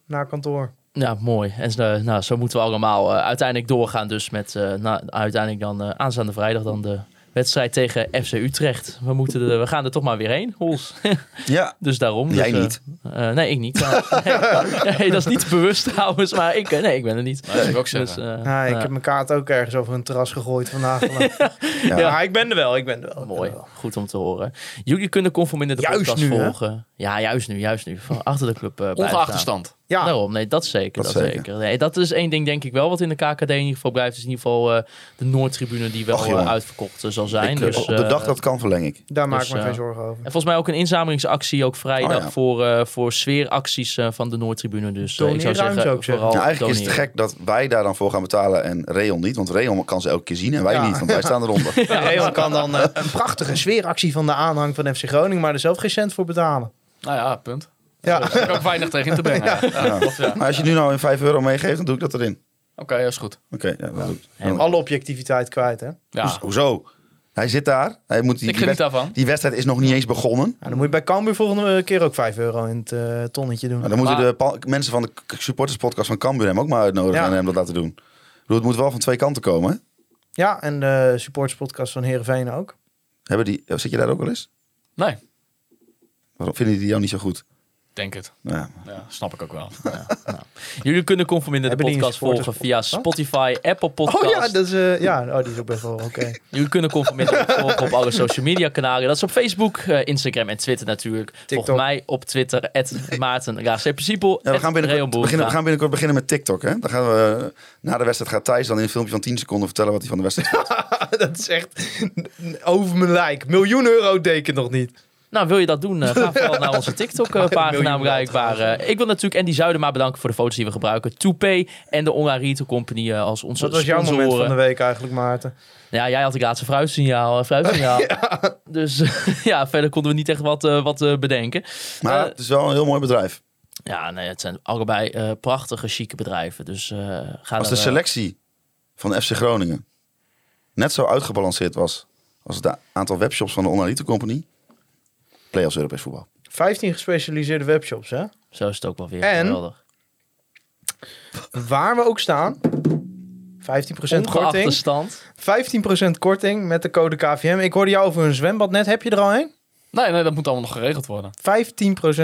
naar kantoor. Ja, mooi. En uh, nou, zo moeten we allemaal uh, uiteindelijk doorgaan. Dus met uh, nou, uiteindelijk dan uh, aanstaande vrijdag dan de wedstrijd tegen FC Utrecht. We, moeten er, we gaan er toch maar weer heen, Hols. ja. dus daarom. Jij dus, niet. Uh, nee, ik niet. nee, nee, dat is niet bewust trouwens, maar ik, nee, ik ben er niet. Dat ik ook. Dus, ja, ik heb mijn kaart ook ergens over een terras gegooid vandaag. ja. ja, ik ben er wel, ik ben er wel. Mooi, wel. goed om te horen. Jullie kunnen conforminder de juist podcast nu, volgen. Hè? Ja, juist nu, juist nu. Van achter de club uh, Ongeacht de stand. Ja. Daarom, nee, dat zeker. Dat, dat zeker. zeker. Nee, dat is één ding denk ik wel wat in de KKD in ieder geval blijft. Is in ieder geval uh, de Noordtribune die wel Och, uitverkocht uh, zal zijn. Ik, dus, op de dag dat kan verleng ik. Daar maak ik me geen zorgen over. En volgens mij ook een inzamelingsactie ook vrijdag oh, ja. voor, uh, voor sfeeracties van de Noordtribune. Dus ik zou zeggen, ook vooral ja, eigenlijk is het gek dat wij daar dan voor gaan betalen en Reon niet. Want Reon kan ze elke keer zien en wij ja. niet, want wij staan eronder. Ja, Reon kan dan een prachtige sfeeractie van de aanhang van FC Groningen, maar er zelf geen cent voor betalen. Nou ja, punt. Ja. Daar heb ik ook weinig tegen in te brengen. Ja. Ja. Ja. Maar als je nu nou in 5 euro meegeeft, dan doe ik dat erin. Oké, okay, dat is goed. Oké, okay, ja, en alle objectiviteit kwijt, hè? Ja. Hoezo? Hij zit daar. Hij moet die, ik die, wedstrijd, die wedstrijd is nog niet eens begonnen. dan moet je bij Cambuur volgende keer ook 5 euro in het uh, tonnetje doen. Maar dan moeten maar... de mensen van de supporterspodcast van Cambuur hem ook maar uitnodigen en hem dat laten doen. Bedoel, het moet wel van twee kanten komen, hè? Ja, en de supporterspodcast van Heerenveen ook. Hebben die, zit je daar ook wel eens? Nee. Waarom vinden die jou niet zo goed? Denk het. Ja. ja snap ik ook wel. Ja, nou. Jullie kunnen Conforminder de podcast volgen via Spotify, Apple Podcast. Oh ja, dat is, uh, ja oh, die is ook best wel oké. Okay. Jullie kunnen Conforminder volgen op alle social media kanalen. Dat is op Facebook, uh, Instagram en Twitter natuurlijk. TikTok. Volg mij op Twitter, Maarten ja, we, gaan beginnen, we gaan binnenkort beginnen met TikTok. Hè? Dan gaan we, na de wedstrijd gaat Thijs dan in een filmpje van 10 seconden vertellen wat hij van de wedstrijd vindt. dat is echt over mijn lijk. Miljoen euro deken nog niet. Nou, wil je dat doen? eh, ga vooral naar onze TikTok-pagina miljoen bereikbaar. Eh, ik wil natuurlijk Andy Zuidema bedanken voor de foto's die we gebruiken. Toupee en de Online Retail Company eh, als onze Wat was jouw moment van de week eigenlijk, Maarten? Ja, jij had het laatste fruitsignaal. eh, fruitsignaal. Dus ja, verder konden we niet echt wat, eh, wat eh, bedenken. Maar Eh, het is wel een heel mooi bedrijf. ja, nee, het zijn allebei eh, prachtige, chique bedrijven. Dus eh ga Als de eh, selectie van FC Groningen net zo uitgebalanceerd was als het aantal webshops van de Online Retail Company, play-offs Europees voetbal. 15 gespecialiseerde webshops, hè? Zo is het ook wel weer En? geweldig. Waar we ook staan. 15% Ongeacht de korting. stand. 15% korting met de code KVM. Ik hoorde jou over een zwembad net. Heb je er al een? 15% Nee, nee, dat moet allemaal nog geregeld worden.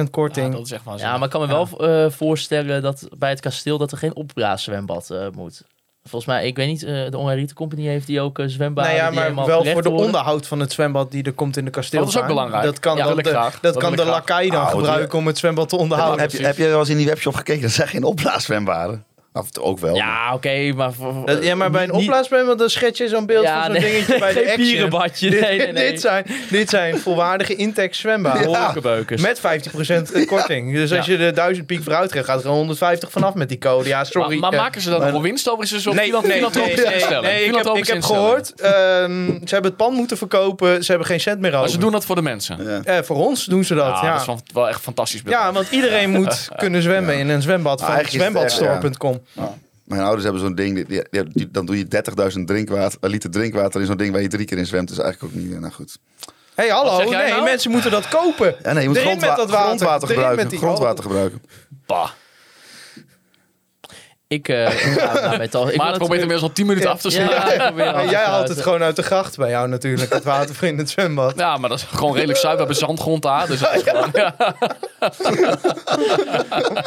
korting. Ja, dat is echt Ja, maar ik kan me wel eh, voorstellen dat bij het kasteel dat er geen opblaaszwembad eh moet. Volgens mij, ik weet niet, eh, de Retail Company heeft die ook uh, zwembaden nou ja, die maar wel voor de worden. onderhoud van het zwembad die er komt in de kasteel. Oh, dat is ook belangrijk. Dat kan, Ja, ik de, graag. dat Dat kan de lakai dan Ah, gebruiken om het zwembad te onderhouden. heb, je, heb je wel eens in die webshop gekeken? Dat zijn geen opblaaszwembaren. Of ook wel. Ja, oké, maar... Voor, Dat- ja, maar bij een opblaaszwembad dan schets je zo'n beeld Ja, van zo'n nee, dingetje bij de Action. pierenbadje. Dit, Nee, nee, nee. dit, zijn, dit zijn volwaardige Intex zwembaden. Wolkenbeukers. Met 15% korting. Dus als Ja. je de 1000 piek vooruit gaat, gaat er gewoon 150 vanaf met die code. Ja, sorry. Maar, maar Eh, maken ze nog wel winst over? Is Nee, nee, nee, nee, ik heb, ik heb gehoord, ehm, ze hebben het pand moeten verkopen, ze hebben geen cent meer over. Maar ze doen dat voor de mensen. Ja. Eh, voor ons doen ze dat, Ja, ja. dat is wel, echt fantastisch. Ja, want iedereen moet kunnen zwemmen in een zwembad van eigenlijk is. Mijn ouders hebben zo'n ding, die, die- die- dan doe je 30.000 drinkwater, liter drinkwater in zo'n ding waar je drie keer in zwemt. Dus eigenlijk ook niet, nou goed. Hé, hey, hallo, nee, nou? mensen moeten dat kopen. Ja, nee, je moet Erin grondwa- met dat water. grondwater gebruiken. met die- grondwater gebruiken. Bah. Ik, eh daarmee toch... Ik Maar het probeert inmiddels al 10 minuten Ja. af te snijden. Ja, jij haalt het gewoon uit de gracht bij jou natuurlijk, het water in het zwembad. Ja, maar dat is gewoon redelijk zuiver. We hebben zandgrond daar. Dus dat is gewoon, ja.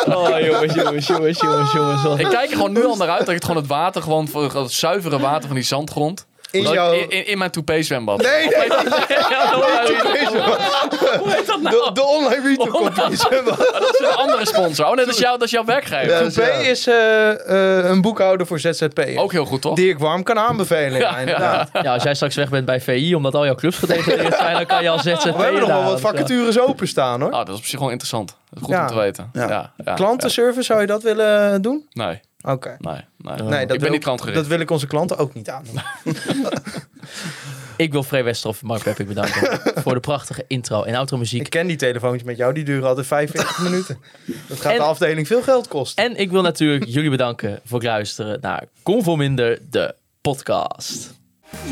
Oh, jongens, jongens, jongens, jongens, Ik kijk er gewoon nu al naar uit dat ik het gewoon het water, gewoon voor het zuivere water van die zandgrond. In dat jouw... in, in, in mijn toupee zwembad. Nee, nee, Ja, de, de online retail company zwembad. Dat is een andere sponsor. Oh nee, dat is, jou, dat is jouw werkgever. Toupee is eh, eh, een boekhouder voor ZZP. Ook heel goed, toch? Die ik warm kan aanbevelen, ja, Ja, inderdaad. Ja, als jij straks weg bent bij VI, omdat al jouw clubs gedegradeerd zijn, dan kan je als ZZP'er We hebben nog wel wat ja. vacatures openstaan hoor. Ah, dat is op zich gewoon interessant. Dat is goed Ja. om te weten. Ja. Ja. Ja, Klantenservice, zou je dat willen doen? ja. Nee, Oké. nee, nee. Nee, dat ik ben wil, niet klantgericht. Dat wil ik onze klanten ook niet aandoen. Ik wil Free Westerhof en Mark Pepping bedanken voor de prachtige intro en outro muziek. Ik ken die telefoontjes met jou, die duren altijd 45 minuten. Dat gaat En- de afdeling veel geld kosten. En ik wil natuurlijk jullie bedanken voor het luisteren naar Conforminder, de podcast.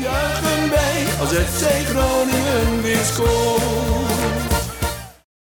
Juichen wij als FC Groningen weer scoort.